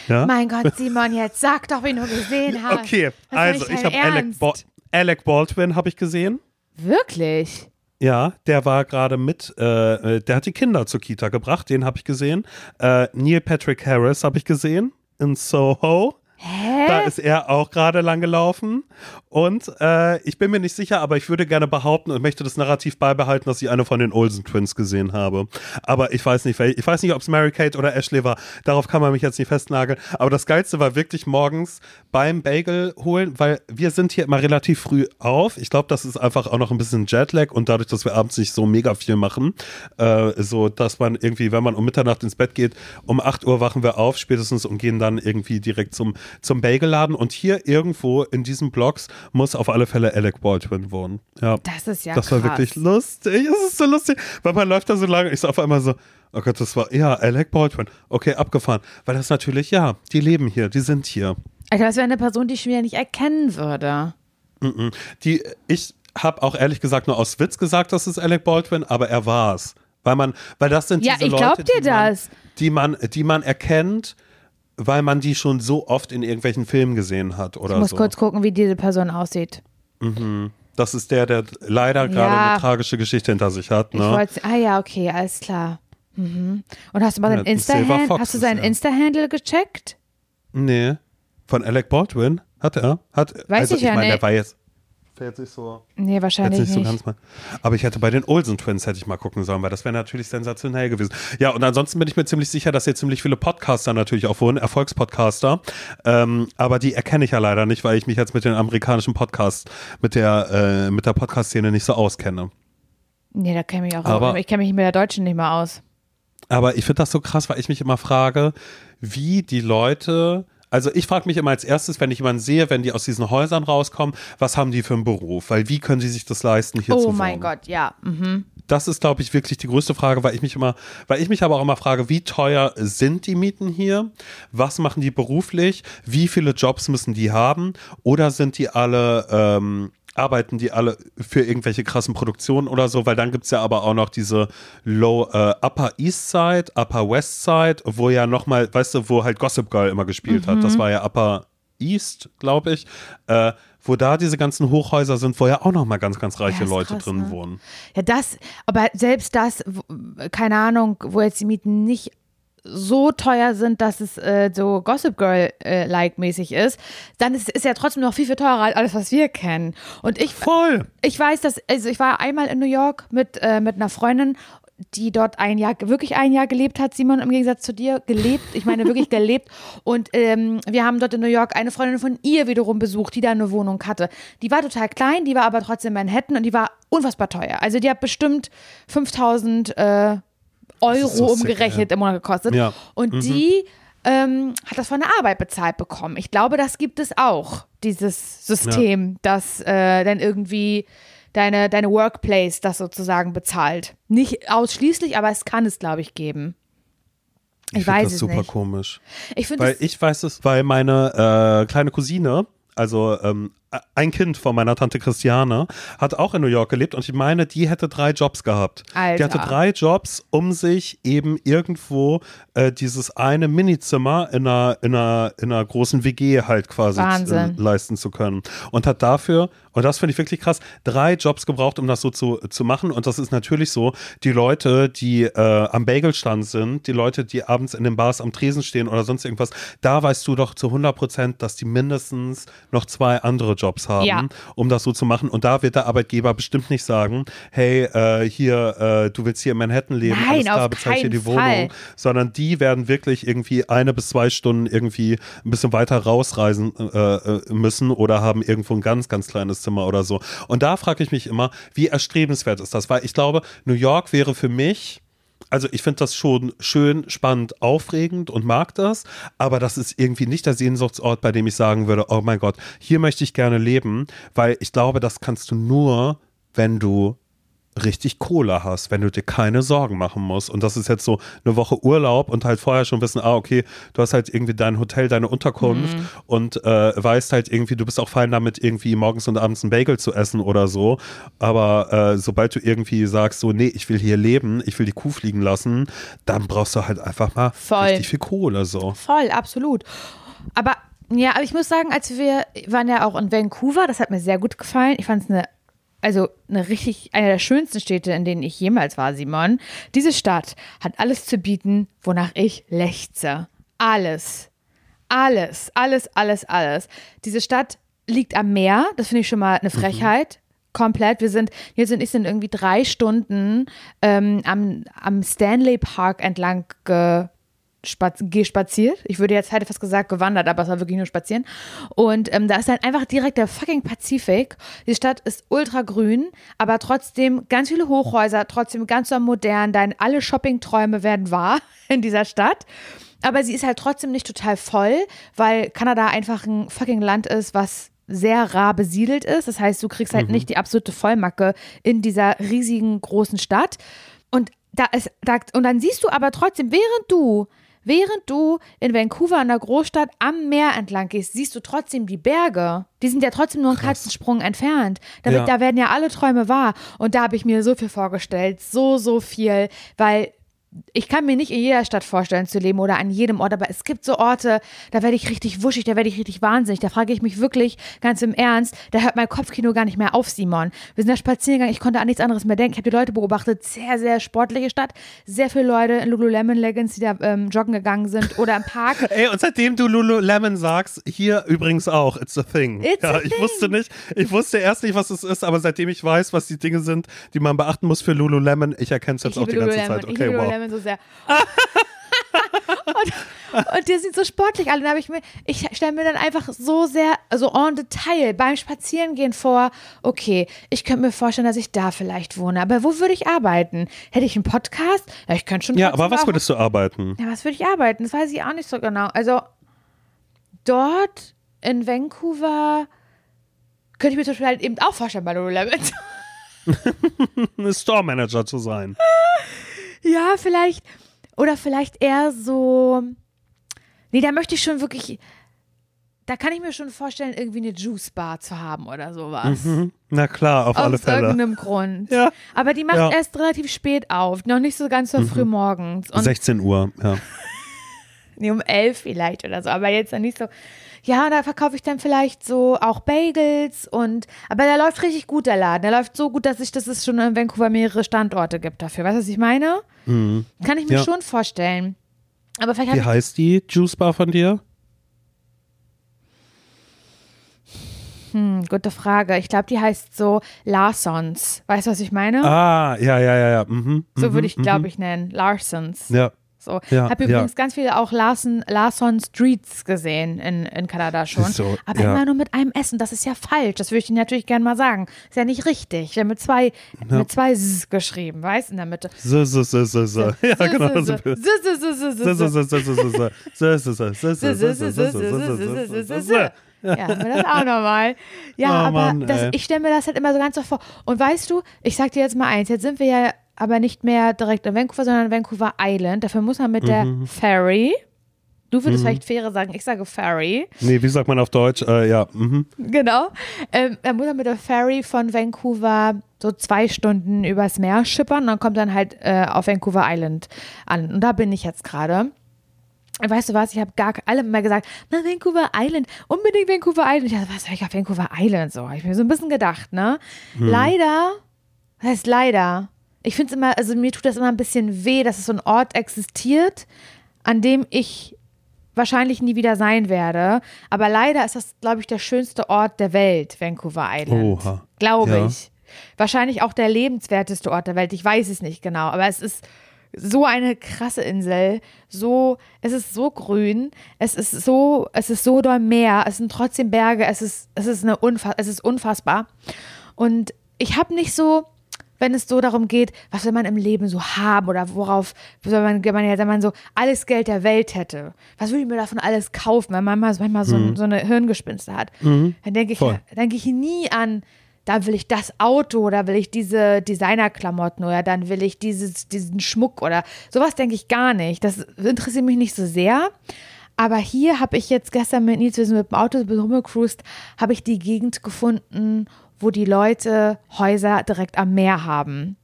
ja? Mein Gott, Simon, jetzt sag doch, wen du gesehen hast. Okay, also ich habe Alec. Ba- Alec Baldwin habe ich gesehen. Wirklich? Ja, der war gerade mit, äh, äh, der hat die Kinder zur Kita gebracht, den habe ich gesehen. Äh, Neil Patrick Harris habe ich gesehen in Soho. Hä? Da ist er auch gerade lang gelaufen. Und äh, ich bin mir nicht sicher, aber ich würde gerne behaupten und möchte das Narrativ beibehalten, dass ich eine von den Olsen Twins gesehen habe. Aber ich weiß nicht, ich weiß nicht, ob es Mary Kate oder Ashley war. Darauf kann man mich jetzt nicht festnageln. Aber das Geilste war wirklich morgens beim Bagel holen, weil wir sind hier immer relativ früh auf. Ich glaube, das ist einfach auch noch ein bisschen Jetlag und dadurch, dass wir abends nicht so mega viel machen, äh, so dass man irgendwie, wenn man um Mitternacht ins Bett geht, um 8 Uhr wachen wir auf spätestens und gehen dann irgendwie direkt zum, zum Bagel Bagelladen und hier irgendwo in diesen Blocks muss auf alle Fälle Alec Baldwin wohnen. Ja. Das ist ja Das war krass. wirklich lustig. Es ist so lustig, weil man läuft da so lange. Ich so auf einmal so, oh Gott, das war, ja, Alec Baldwin. Okay, abgefahren. Weil das natürlich, ja, die leben hier, die sind hier. Alter, das wäre eine Person, die ich wieder nicht erkennen würde. Mhm. Die, ich habe auch ehrlich gesagt nur aus Witz gesagt, das ist Alec Baldwin, aber er war's. Weil man, weil das sind Ja, diese ich Leute, glaub dir die man, das. die man, die man erkennt, weil man die schon so oft in irgendwelchen Filmen gesehen hat oder Ich muss so. kurz gucken, wie diese Person aussieht. Das ist der, der leider gerade Ja. eine tragische Geschichte hinter sich hat. Ich Ne? ah ja, okay, alles klar. Mhm. Und hast du mal Ja, Insta-Handle, Fox hast du seinen. Insta-Handle gecheckt? Nee. Von Alec Baldwin? Hat er? Hat, Weiß also ich ja meine, nicht. der war jetzt. Fährt sich so. Nee, Jetzt wahrscheinlich nicht nicht. so ganz mal. Aber ich hätte bei den Olsen Twins hätte ich mal gucken sollen, weil das wäre natürlich sensationell gewesen. Ja, und ansonsten bin ich mir ziemlich sicher, dass hier ziemlich viele Podcaster natürlich auch wohnen, Erfolgspodcaster. Ähm, aber die erkenne ich ja leider nicht, weil ich mich jetzt mit den amerikanischen Podcasts, mit der, äh, mit der Podcast-Szene nicht so auskenne. Nee, da kenne ich mich auch. Aber- ich kenne mich mit der Deutschen nicht mehr aus. Aber ich finde das so krass, weil ich mich immer frage, wie die Leute. Also ich frage mich immer als erstes, wenn ich jemanden sehe, wenn die aus diesen Häusern rauskommen, was haben die für einen Beruf? Weil wie können sie sich das leisten, hier zu Oh wohnen? mein Gott, ja. Mhm. Das ist, glaube ich, wirklich die größte Frage, weil ich mich immer, weil ich mich aber auch immer frage, wie teuer sind die Mieten hier? Was machen die beruflich? Wie viele Jobs müssen die haben? Oder sind die alle, ähm, arbeiten die alle für irgendwelche krassen Produktionen oder so? Weil dann gibt es ja aber auch noch diese Low, äh, Upper East Side, Upper West Side, wo ja nochmal, weißt du, wo halt Gossip Girl immer gespielt hat. Das war ja Upper East, glaube ich. Äh, wo da diese ganzen Hochhäuser sind, wo ja auch nochmal ganz, ganz reiche Ja, Leute krass, drin ne? wohnen. Ja, das, aber selbst das, keine Ahnung, wo jetzt die Mieten nicht so teuer sind, dass es äh, so Gossip Girl-like mäßig ist, dann ist es ja trotzdem noch viel, viel teurer als alles, was wir kennen. Und ich, Voll. ich weiß, dass, also ich war einmal in New York mit, äh, mit einer Freundin, die dort ein Jahr, wirklich ein Jahr gelebt hat, Simon, im Gegensatz zu dir, gelebt, ich meine wirklich gelebt. Und ähm, wir haben dort in New York eine Freundin von ihr wiederum besucht, die da eine Wohnung hatte. Die war total klein, die war aber trotzdem in Manhattan und die war unfassbar teuer. Also die hat bestimmt 5000 äh, Euro so sick, umgerechnet im Monat gekostet. Ja. Und die ähm, hat das von der Arbeit bezahlt bekommen. Ich glaube, das gibt es auch, dieses System, das äh, dann irgendwie deine, deine Workplace das sozusagen bezahlt. Nicht ausschließlich, aber es kann es, glaube ich, geben. Ich, find weiß das es super nicht. komisch. Ich finde Weil ich weiß es, weil meine äh, kleine Cousine, also ähm, ein Kind von meiner Tante Christiane, hat auch in New York gelebt und ich meine, die hätte drei Jobs gehabt. Die Alter. hatte drei Jobs, um sich eben irgendwo äh, dieses eine Minizimmer in einer, in, einer, in einer großen WG halt quasi Wahnsinn. äh, leisten zu können. Und hat dafür, und das finde ich wirklich krass, drei Jobs gebraucht, um das so zu, zu machen. Und das ist natürlich so, die Leute, die äh, am Bagelstand sind, die Leute, die abends in den Bars am Tresen stehen oder sonst irgendwas, da weißt du doch zu 100 Prozent, dass die mindestens noch zwei andere Jobs haben, Ja. um das so zu machen. Und da wird der Arbeitgeber bestimmt nicht sagen, hey, äh, hier, äh, du willst hier in Manhattan leben, Nein, alles klar, auf bezahl ich dir die Wohnung, Fall. sondern die werden wirklich irgendwie eine bis zwei Stunden irgendwie ein bisschen weiter rausreisen äh, äh, müssen oder haben irgendwo ein ganz, ganz kleines Zimmer oder so. Und da frage ich mich immer, wie erstrebenswert ist das? Weil ich glaube, New York wäre für mich also ich finde das schon schön, spannend, aufregend und mag das, aber das ist irgendwie nicht der Sehnsuchtsort, bei dem ich sagen würde, oh mein Gott, hier möchte ich gerne leben, weil ich glaube, das kannst du nur, wenn du richtig Kohle hast, wenn du dir keine Sorgen machen musst. Und das ist jetzt so eine Woche Urlaub und halt vorher schon wissen, ah, okay, du hast halt irgendwie dein Hotel, deine Unterkunft und äh, weißt halt irgendwie, du bist auch fein damit, irgendwie morgens und abends einen Bagel zu essen oder so. Aber äh, sobald du irgendwie sagst, so, nee, ich will hier leben, ich will die Kuh fliegen lassen, dann brauchst du halt einfach mal Voll. richtig viel Kohle so. voll, absolut. Aber ja, aber ich muss sagen, als wir waren ja auch in Vancouver, das hat mir sehr gut gefallen. Ich fand es eine, also eine richtig, eine der schönsten Städte, in denen ich jemals war, Simon. Diese Stadt hat alles zu bieten, wonach ich lechze. Alles. Alles, alles, alles, alles. Diese Stadt liegt am Meer, das finde ich schon mal eine Frechheit. Komplett. Wir sind, jetzt und ich sind irgendwie drei Stunden ähm, am, am Stanley Park entlang ge, spaz gespaziert. Ich würde jetzt, hätte fast gesagt, gewandert, aber es war wirklich nur spazieren. Und ähm, da ist dann einfach direkt der fucking Pazifik. Die Stadt ist ultra grün, aber trotzdem ganz viele Hochhäuser, trotzdem ganz so modern. Dein, alle Shoppingträume werden wahr in dieser Stadt. aber sie ist halt trotzdem nicht total voll, weil Kanada einfach ein fucking Land ist, was sehr rar besiedelt ist. Das heißt, du kriegst halt nicht die absolute Vollmacke in dieser riesigen großen Stadt. Und da ist, da, und dann siehst du aber trotzdem, während du, während du in Vancouver in der Großstadt am Meer entlang gehst, siehst du trotzdem die Berge. Die sind ja trotzdem nur einen Katzensprung entfernt. Da, Ja. da werden ja alle Träume wahr. Und da habe ich mir so viel vorgestellt, so, so viel, weil ich kann mir nicht in jeder Stadt vorstellen zu leben oder an jedem Ort, aber es gibt so Orte, da werde ich richtig wuschig, da werde ich richtig wahnsinnig. Da frage ich mich wirklich ganz im Ernst, da hört mein Kopfkino gar nicht mehr auf, Simon. Wir sind da spazieren gegangen, ich konnte an nichts anderes mehr denken. Ich habe die Leute beobachtet, sehr, sehr sportliche Stadt. Sehr viele Leute in Lululemon Leggings, die da ähm, joggen gegangen sind oder im Park. Ey, und seitdem du Lululemon sagst, hier übrigens auch, it's a thing. It's ja, a ich thing. wusste nicht, ich wusste erst nicht, was es ist, aber seitdem ich weiß, was die Dinge sind, die man beachten muss für Lululemon, ich erkenne es jetzt auch die ganze Lululemon, Zeit. ich Okay, wow. Lululemon so sehr. und, und der sieht so sportlich da habe ich mir, ich stelle mir dann einfach so sehr, also en Detail beim Spazierengehen vor, okay, ich könnte mir vorstellen, dass ich da vielleicht wohne. Aber wo würde ich arbeiten? Hätte ich einen Podcast? Ja, ich könnte schon. Ja, aber was auch- würdest du arbeiten? Ja, was würde ich arbeiten? Das weiß ich auch nicht so genau. Also dort in Vancouver könnte ich mir zum Beispiel halt eben auch vorstellen bei Lululemon. Ein Store Manager zu sein. Ja, vielleicht. Oder vielleicht eher so. Nee, da möchte ich schon wirklich. Da kann ich mir schon vorstellen, irgendwie eine Juice Bar zu haben oder sowas. Na klar, auf alle Aus Fälle. irgendeinem Grund. Ja. Aber die macht Ja. erst relativ spät auf. Noch nicht so ganz so früh morgens. Und 16 Uhr, ja. nee, um elf vielleicht oder so. Aber jetzt dann nicht so. Ja, da verkaufe ich dann vielleicht so auch Bagels und. Aber der läuft richtig gut, der Laden. Der läuft so gut, dass ich, dass es schon in Vancouver mehrere Standorte gibt dafür. Weißt du, was ich meine? Kann ich mir Ja. schon vorstellen. Aber vielleicht Wie heißt die Juice Bar von dir? Hm, gute Frage. Ich glaube, die heißt so Larsons. Weißt du, was ich meine? Ah, ja, ja, ja, ja. Mhm, so mhm, würde ich, mhm. glaube ich, nennen. Larsons. Ja. So. Ja, Habe ja. übrigens ganz viele auch Larson, Larson Streets gesehen in, in Kanada schon. So, aber ja. immer nur mit einem Essen. Das ist ja falsch. Das würde ich Ihnen natürlich gerne mal sagen. Ist ja nicht richtig. Ich habe mit zwei, mit zwei S geschrieben, weißt du, in der Mitte. So, so, so, so, so. Ja, genau. So, so, so, so, so, so, So, so, so, so. so, so, so, so. Ja, haben wir das auch nochmal. Ja, Oh aber Mann, das, ich stelle mir das halt immer so ganz so vor. Und weißt du, ich sag dir jetzt mal eins, jetzt sind wir ja aber nicht mehr direkt in Vancouver, sondern in Vancouver Island. Dafür muss man mit der Mhm. Ferry, du würdest vielleicht Fähre sagen, ich sage Ferry, Nee, wie sagt man auf Deutsch? Äh, ja, mhm. genau. Ähm, da muss man mit der Ferry von Vancouver so zwei Stunden übers Meer schippern und dann kommt dann halt äh, auf Vancouver Island an. Und da bin ich jetzt gerade. Weißt du was, ich habe gar alle immer gesagt, na, Vancouver Island, unbedingt Vancouver Island. Ich dachte, was soll ich auf Vancouver Island so? Hab ich mir so ein bisschen gedacht, ne? Leider, das heißt leider, ich finde es immer, also mir tut das immer ein bisschen weh, dass es so ein Ort existiert, an dem ich wahrscheinlich nie wieder sein werde. Aber leider ist das, glaube ich, der schönste Ort der Welt, Vancouver Island. Oha. Glaube Ja. ich. Wahrscheinlich auch der lebenswerteste Ort der Welt. Ich weiß es nicht genau, aber es ist so eine krasse Insel. So, es ist so grün. Es ist so, es ist so doll Meer. Es sind trotzdem Berge. Es ist, es ist eine unfass, es ist unfassbar. Und ich habe nicht so, wenn es so darum geht, was will man im Leben so haben oder worauf soll man, wenn man wenn man so alles Geld der Welt hätte, was würde ich mir davon alles kaufen, wenn man manchmal, so, so eine Hirngespinste hat, dann denke ich, Voll. denke ich nie an, da will ich das Auto oder will ich diese Designerklamotten oder dann will ich dieses, diesen Schmuck oder sowas denke ich gar nicht. Das interessiert mich nicht so sehr. Aber hier habe ich jetzt gestern mit Nils, wir sind mit dem Auto rumgecruised, habe ich die Gegend gefunden, wo die Leute Häuser direkt am Meer haben.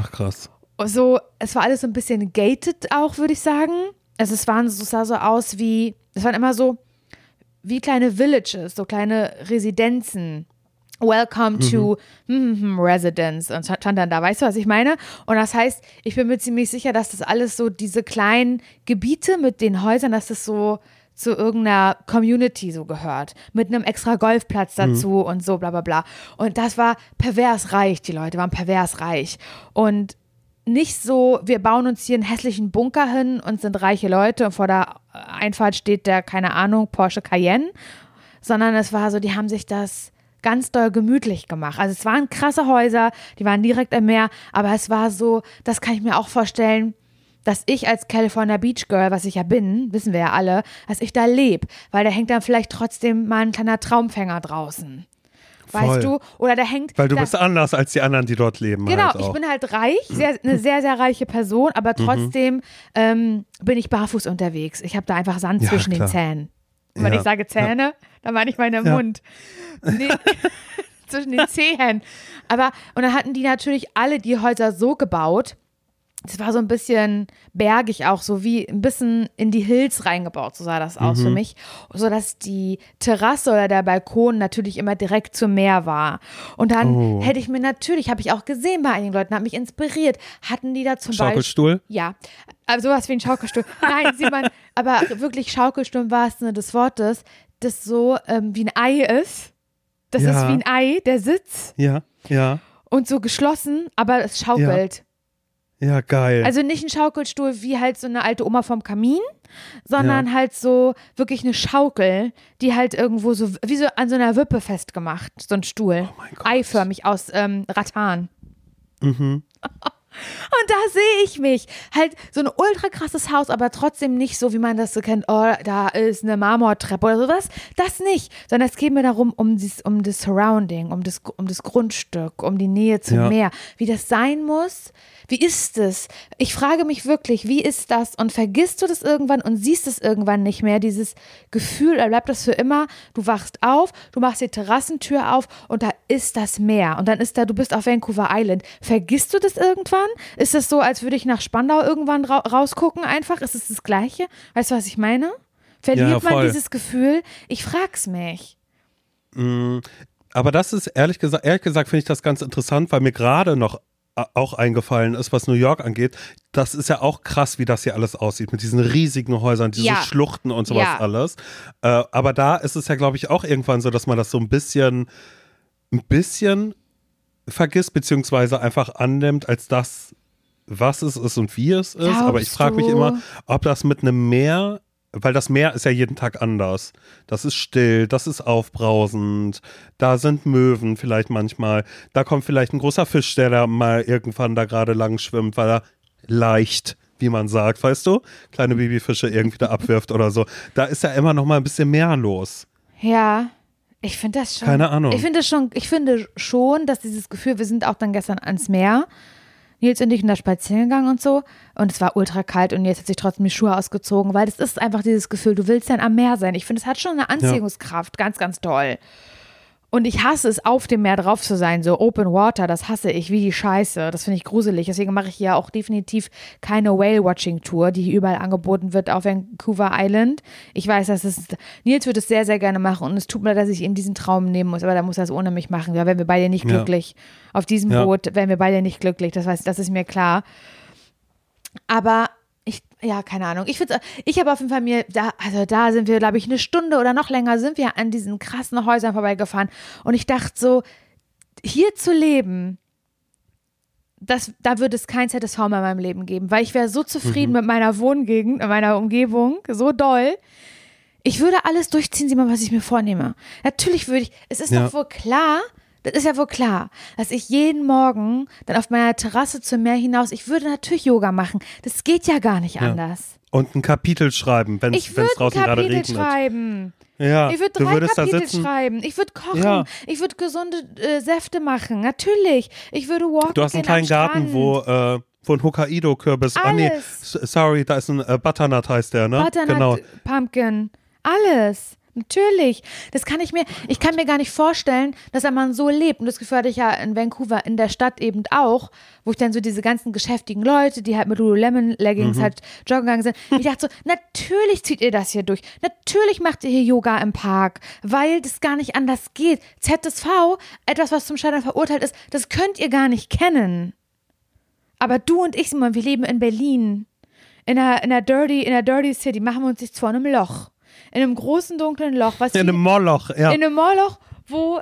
Ach, krass. So, es war alles so ein bisschen gated auch, würde ich sagen. Also es waren, es sah so aus wie, es waren immer so wie kleine Villages, so kleine Residenzen. Welcome to hm, hm, hm, Residence und stand dann da, weißt du, was ich meine? Und das heißt, ich bin mir ziemlich sicher, dass das alles so diese kleinen Gebiete mit den Häusern, dass das so zu irgendeiner Community so gehört, mit einem extra Golfplatz dazu und so, bla bla bla. Und das war pervers reich, die Leute waren pervers reich. Und nicht so, wir bauen uns hier einen hässlichen Bunker hin und sind reiche Leute und vor der Einfahrt steht der, keine Ahnung, Porsche Cayenne, sondern es war so, die haben sich das ganz doll gemütlich gemacht. Also es waren krasse Häuser, die waren direkt am Meer, aber es war so, das kann ich mir auch vorstellen, dass ich als California Beach Girl, was ich ja bin, wissen wir ja alle, dass ich da lebe, weil da hängt dann vielleicht trotzdem mal ein kleiner Traumfänger draußen. Weißt Voll. du? Oder da hängt. Weil du da, bist anders als die anderen, die dort leben. Genau, halt ich bin halt reich, sehr, eine sehr, sehr reiche Person, aber Mhm. trotzdem ähm, bin ich barfuß unterwegs. Ich habe da einfach Sand Ja, zwischen klar. den Zähnen. Und wenn Ja, ich sage Zähne, dann meine ich meinen Ja. Mund. Nee, zwischen den Zehen. Aber, und dann hatten die natürlich alle die Häuser so gebaut, das war so ein bisschen bergig auch, so wie ein bisschen in die Hills reingebaut, so sah das aus Mhm. für mich. So dass die Terrasse oder der Balkon natürlich immer direkt zum Meer war. Und dann Oh. hätte ich mir natürlich, habe ich auch gesehen bei einigen Leuten, hat mich inspiriert, hatten die da zum Beispiel. Schaukelstuhl? Ja, aber sowas wie ein Schaukelstuhl. Nein, sieht man, aber wirklich Schaukelstuhl im wahrsten Sinne des Wortes, das so ähm, wie ein Ei ist. Das Ja. ist wie ein Ei, der Sitz Ja, ja, und so geschlossen, aber es schaukelt. ja, geil. Also nicht ein Schaukelstuhl wie halt so eine alte Oma vom Kamin, sondern halt so wirklich eine Schaukel, die halt irgendwo so, wie so an so einer Wippe festgemacht, so ein Stuhl. Oh mein Gott. Eiförmig aus ähm, Rattan. mhm. Und da sehe ich mich. Halt so ein ultra krasses Haus, aber trotzdem nicht so, wie man das so kennt. Oh, da ist eine Marmortreppe oder sowas. Das nicht. Sondern es geht mir darum, um, dies, um das Surrounding, um das, um das Grundstück, um die Nähe zum Ja. Meer. Wie das sein muss. Wie ist es? Ich frage mich wirklich, wie ist das? Und vergisst du das irgendwann und siehst es irgendwann nicht mehr? Dieses Gefühl, oder bleibt das für immer? Du wachst auf, du machst die Terrassentür auf und da ist das Meer. Und dann ist da, du bist auf Vancouver Island. Vergisst du das irgendwann? Ist es so, als würde ich nach Spandau irgendwann ra rausgucken einfach? Ist es das Gleiche? Weißt du, was ich meine? Verliert Ja, man dieses Gefühl? Ich frag's mich. Aber das ist ehrlich gesagt, ehrlich gesagt finde ich das ganz interessant, weil mir gerade noch auch eingefallen ist, was New York angeht. Das ist ja auch krass, wie das hier alles aussieht mit diesen riesigen Häusern, diese Ja. Schluchten und sowas Ja. alles. Äh, aber da ist es ja, glaube ich, auch irgendwann so, dass man das so ein bisschen, ein bisschen vergisst, beziehungsweise einfach annimmt als das, was es ist und wie es ist. aber ich Glaubst frage mich immer, ob das mit einem Meer, weil das Meer ist ja jeden Tag anders. Das ist still, das ist aufbrausend, da sind Möwen vielleicht manchmal, da kommt vielleicht ein großer Fisch, der da mal irgendwann da gerade lang schwimmt, weil er leicht, wie man sagt, weißt du, kleine Babyfische irgendwie da abwirft oder so. Da ist ja immer noch mal ein bisschen mehr los. Ja. Ich finde das schon. Keine Ahnung. Ich finde schon, ich finde schon, dass dieses Gefühl, wir sind auch dann gestern ans Meer. Nils und ich sind da spazieren gegangen und so. Und es war ultra kalt und Nils hat sich trotzdem die Schuhe ausgezogen, weil das ist einfach dieses Gefühl, du willst dann am Meer sein. Ich finde, es hat schon eine Anziehungskraft, ganz, ganz toll. Und ich hasse es, auf dem Meer drauf zu sein, so Open Water, das hasse ich wie die Scheiße. Das finde ich gruselig. Deswegen mache ich hier auch definitiv keine Whale-Watching-Tour, die überall angeboten wird auf Vancouver Island. Ich weiß, dass es, Nils würde es sehr, sehr gerne machen und es tut mir leid, dass ich ihm diesen Traum nehmen muss, aber da muss er es ohne mich machen. Da wären wir beide nicht Ja. glücklich. Auf diesem Ja. Boot wären wir beide nicht glücklich, das weiß, das ist mir klar. Aber ja, keine Ahnung. Ich finde, ich habe auf jeden Fall mir, da, also da sind wir, glaube ich, eine Stunde oder noch länger sind wir an diesen krassen Häusern vorbeigefahren. Und ich dachte so, hier zu leben, das, da würde es kein ZSV mehr in meinem Leben geben, weil ich wäre so zufrieden mit meiner Wohngegend, mit meiner Umgebung, so doll. Ich würde alles durchziehen, Simon, was ich mir vornehme. Natürlich würde ich, es ist Ja. doch wohl klar, das ist ja wohl klar, dass ich jeden Morgen dann auf meiner Terrasse zum Meer hinaus, ich würde natürlich Yoga machen. Das geht ja gar nicht Ja. anders. Und ein Kapitel schreiben, wenn Ich es würde ein draußen gerade Kapitel regnet. schreiben. Ja, Ich würde drei würdest Kapitel schreiben. Ich würde kochen. Ja. Ich würde gesunde äh, Säfte machen. Natürlich. Ich würde walken Du hast einen kleinen Garten, wo, äh, wo ein Hokkaido-Kürbis. Ah, nee, sorry, da ist ein äh, Butternut heißt der, ne? Butternut, Genau. Pumpkin. Alles. Natürlich. Das kann ich mir, ich kann mir gar nicht vorstellen, dass ein Mann so lebt. Und das Gefühl hatte ich ja in Vancouver, in der Stadt eben auch, wo ich dann so diese ganzen geschäftigen Leute, die halt mit Lululemon-Leggings halt joggen gegangen sind. Ich dachte so, natürlich zieht ihr das hier durch. Natürlich macht ihr hier Yoga im Park, weil das gar nicht anders geht. ZSV, etwas, was zum Scheitern verurteilt ist, das könnt ihr gar nicht kennen. Aber du und ich, Simon, wir leben in Berlin. In einer, in einer Dirty, in einer Dirty City machen wir uns jetzt vor einem Loch. In einem großen dunklen Loch, was In einem Moloch, ja. in einem Moloch, wo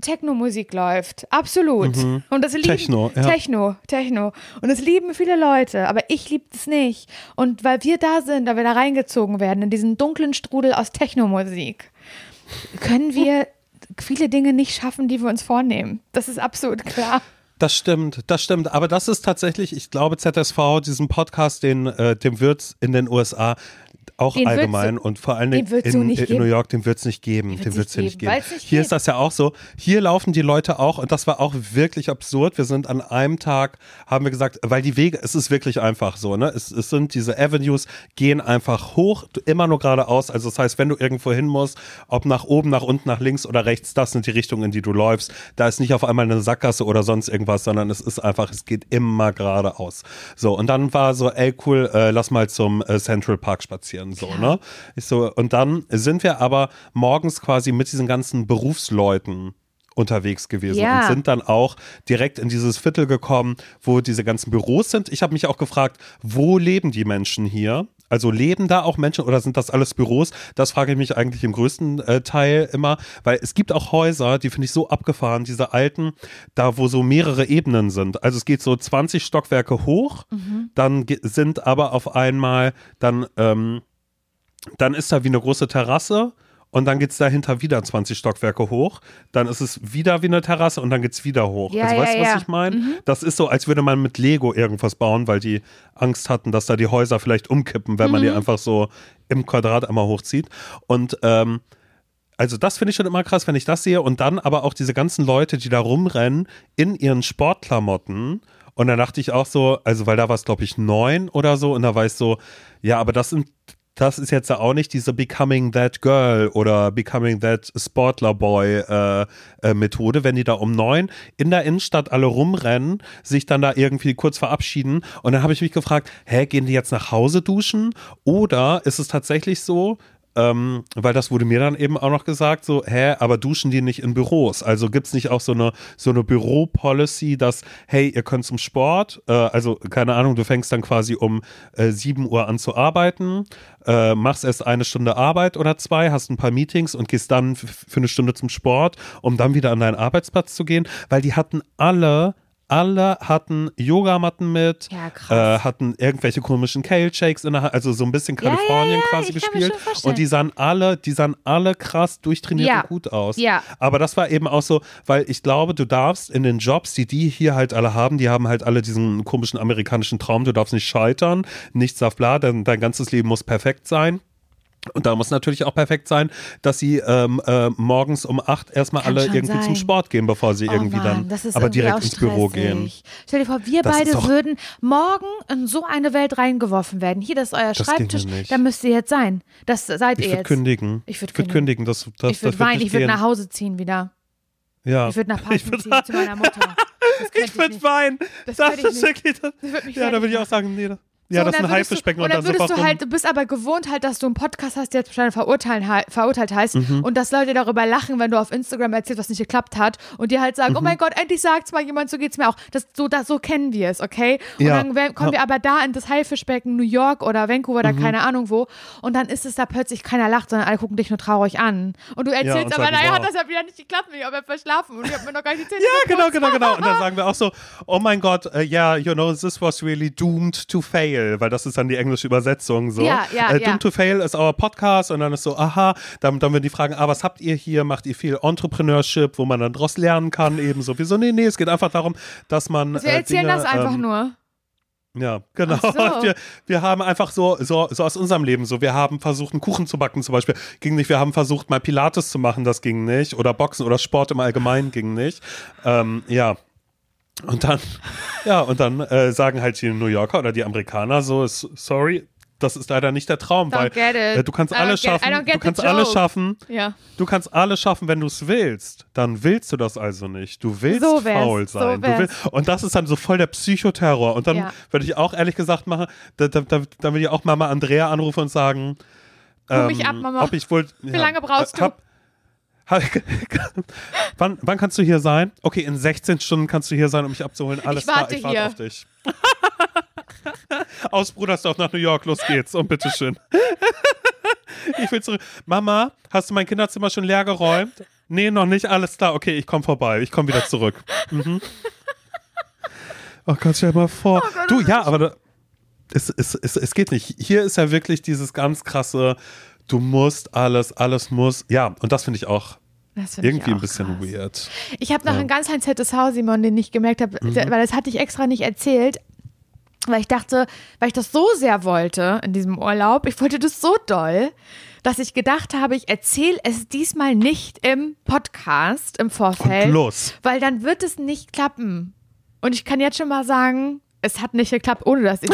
Techno-Musik läuft. Absolut. Und das lieben, Mhm. Techno, ja. Techno, Techno. Und das lieben viele Leute, aber ich liebe es nicht. Und weil wir da sind, da wir da reingezogen werden, in diesen dunklen Strudel aus Techno-Musik, können wir viele Dinge nicht schaffen, die wir uns vornehmen. Das ist absolut klar. Das stimmt, das stimmt. Aber das ist tatsächlich, ich glaube, ZSV, diesen Podcast, den, äh, dem wird in den USA auch Den allgemein wird's- und vor allen Dingen in, in geben. New York, den wird es nicht geben. Den wird es hier nicht geben, geben. nicht Hier geht. ist das ja auch so. Hier laufen die Leute auch, und das war auch wirklich absurd. Wir sind an einem Tag, haben wir gesagt, weil die Wege, es ist wirklich einfach so, ne? Es, es sind diese Avenues, gehen einfach hoch, immer nur geradeaus. Also das heißt, wenn du irgendwo hin musst, ob nach oben, nach unten, nach links oder rechts, das sind die Richtungen, in die du läufst. Da ist nicht auf einmal eine Sackgasse oder sonst irgendwas, sondern es ist einfach, es geht immer geradeaus. So, und dann war so, ey cool, äh, lass mal zum äh, Central Park spazieren, so, ne? Ich so, und dann sind wir aber morgens quasi mit diesen ganzen Berufsleuten unterwegs gewesen Ja. und sind dann auch direkt in dieses Viertel gekommen, wo diese ganzen Büros sind. Ich habe mich auch gefragt, wo leben die Menschen hier? Also leben da auch Menschen oder sind das alles Büros? Das frage ich mich eigentlich im größten äh, Teil immer, weil es gibt auch Häuser, die finde ich so abgefahren, diese alten, da wo so mehrere Ebenen sind. Also es geht so 20 Stockwerke hoch, dann ge- sind aber auf einmal dann ähm, dann ist da wie eine große Terrasse und dann geht es dahinter wieder 20 Stockwerke hoch. Dann ist es wieder wie eine Terrasse und dann geht es wieder hoch. Ja, also ja, weißt du, was ja. ich meine? Das ist so, als würde man mit Lego irgendwas bauen, weil die Angst hatten, dass da die Häuser vielleicht umkippen, wenn man die einfach so im Quadrat einmal hochzieht. Und ähm, also das finde ich schon immer krass, wenn ich das sehe. Und dann aber auch diese ganzen Leute, die da rumrennen in ihren Sportklamotten. Und dann dachte ich auch so, also weil da war es, glaube ich, neun oder so. Und da war ich so, ja, aber das sind, das ist jetzt ja auch nicht diese Becoming That Girl oder Becoming That Sportler Boy äh, äh, Methode, wenn die da um neun in der Innenstadt alle rumrennen, sich dann da irgendwie kurz verabschieden. Und dann habe ich mich gefragt, hä, gehen die jetzt nach Hause duschen? Oder ist es tatsächlich so, ähm, weil das wurde mir dann eben auch noch gesagt, so, hä, aber duschen die nicht in Büros? Also gibt es nicht auch so eine, so eine Büro-Policy, dass, hey, ihr könnt zum Sport, äh, also keine Ahnung, du fängst dann quasi um äh, 7 Uhr an zu arbeiten, äh, machst erst eine Stunde Arbeit oder zwei, hast ein paar Meetings und gehst dann für eine Stunde zum Sport, um dann wieder an deinen Arbeitsplatz zu gehen, weil die hatten alle alle hatten Yogamatten mit, Ja, äh, hatten irgendwelche komischen Kale Shakes in der Hand, also so ein bisschen Kalifornien ja, quasi gespielt. Und die sahen alle, die sahen alle krass durchtrainiert und gut aus. Ja. Aber das war eben auch so, weil ich glaube, du darfst in den Jobs, die die hier halt alle haben, die haben halt alle diesen komischen amerikanischen Traum, du darfst nicht scheitern, nichts darf bla, denn dein ganzes Leben muss perfekt sein. Und da muss natürlich auch perfekt sein, dass sie ähm, äh, morgens um acht erstmal Kann alle irgendwie zum sein. Sport gehen, bevor sie Oh irgendwie Mann, dann aber irgendwie direkt ins Büro gehen. Stell dir vor, wir Das beide würden morgen in so eine Welt reingeworfen werden. Hier, das ist euer Das Schreibtisch. Da müsst ihr jetzt sein. Das seid Ich ihr würde jetzt. kündigen. Ich würd würd kündigen. Das, das, ich würde weinen, ich würde nach Hause ziehen wieder. Ja. Ich würde nach Passen würd- ziehen zu meiner Mutter. Ich würde weinen. Das Das, ist wirklich. Würde ja, da würde ich auch sagen, nee. So, Ja, und das ist ein Haifischbecken und, und dann so würdest du halt, du bist aber gewohnt halt, dass du einen Podcast hast, der jetzt wahrscheinlich verurteilen, verurteilt heißt Mhm. und dass Leute darüber lachen, wenn du auf Instagram erzählst, was nicht geklappt hat und dir halt sagen, oh Mhm. mein Gott, endlich sagt's mal jemand, so geht's mir auch. Das, so, das, so kennen wir es, okay? Und Ja. dann kommen Ja. Mhm. wir aber da in das Haifischbecken New York oder Vancouver oder keine Ahnung wo und dann ist es da plötzlich keiner lacht, sondern alle gucken dich nur traurig an. Und du erzählst und aber, naja, wow. hat das ja wieder nicht geklappt, ich habe ja verschlafen und ich habe mir noch gar nicht die Zähne Ja, genau, genau, genau. Und dann sagen wir auch so, oh mein Gott, äh, ja, you know, this was really doomed to fail, weil das ist dann die englische Übersetzung so. Ja, ja, äh, ja. Doomed to fail ist our Podcast und dann ist so, aha, dann, dann werden die fragen, ah, was habt ihr hier? Macht ihr viel Entrepreneurship, wo man dann daraus lernen kann, eben so. Wieso? Nee, nee, es geht einfach darum, dass man. Wir äh, erzählen Dinge, das einfach ähm, nur. Ja, genau. So. Wir, wir haben einfach so, so, so aus unserem Leben so, wir haben versucht, einen Kuchen zu backen zum Beispiel, ging nicht. Wir haben versucht, mal Pilates zu machen, das ging nicht. Oder Boxen oder Sport im Allgemeinen ging nicht. Ähm, ja. Und dann, ja, und dann äh, sagen halt die New Yorker oder die Amerikaner so, sorry, das ist leider nicht der Traum, Don't weil äh, du kannst alles get- schaffen, du kannst alles schaffen, Ja. Du kannst alles schaffen, wenn du es willst. Dann willst du das also nicht. Du willst So faul so sein. du wär's. willst, und das ist dann so voll der Psychoterror. Und dann Ja. würde ich auch ehrlich gesagt machen, da, da, da, dann würde ich auch Mama Andrea anrufen und sagen, ähm, ab, Mama. ob ich wohl. Wie lange brauchst du? hab, wann, wann kannst du hier sein? Okay, in 16 Stunden kannst du hier sein, um mich abzuholen. Alles Ich warte klar, ich warte hier. auf dich. Aus Brudersdorf nach New York, los geht's und bitteschön. ich will zurück. Mama, hast du mein Kinderzimmer schon leer geräumt? Nee, noch nicht, alles klar. Okay, ich komme vorbei, ich komme wieder zurück. Mhm. Oh Gott, stell dir mal vor. du, ja, aber da, es, es, es, es geht nicht. Hier ist ja wirklich dieses ganz krasse, du musst alles, alles muss. Ja, und das finde ich auch Irgendwie ein bisschen krass. weird. Ich habe noch Ja. einen ganz kleinen ZSV, Simon, den ich gemerkt habe, Mhm. weil das hatte ich extra nicht erzählt, weil ich dachte, weil ich das so sehr wollte in diesem Urlaub, ich wollte das so doll, dass ich gedacht habe, ich erzähle es diesmal nicht im Podcast im Vorfeld, Und los. weil dann wird es nicht klappen. Und ich kann jetzt schon mal sagen, es hat nicht geklappt, ohne dass ich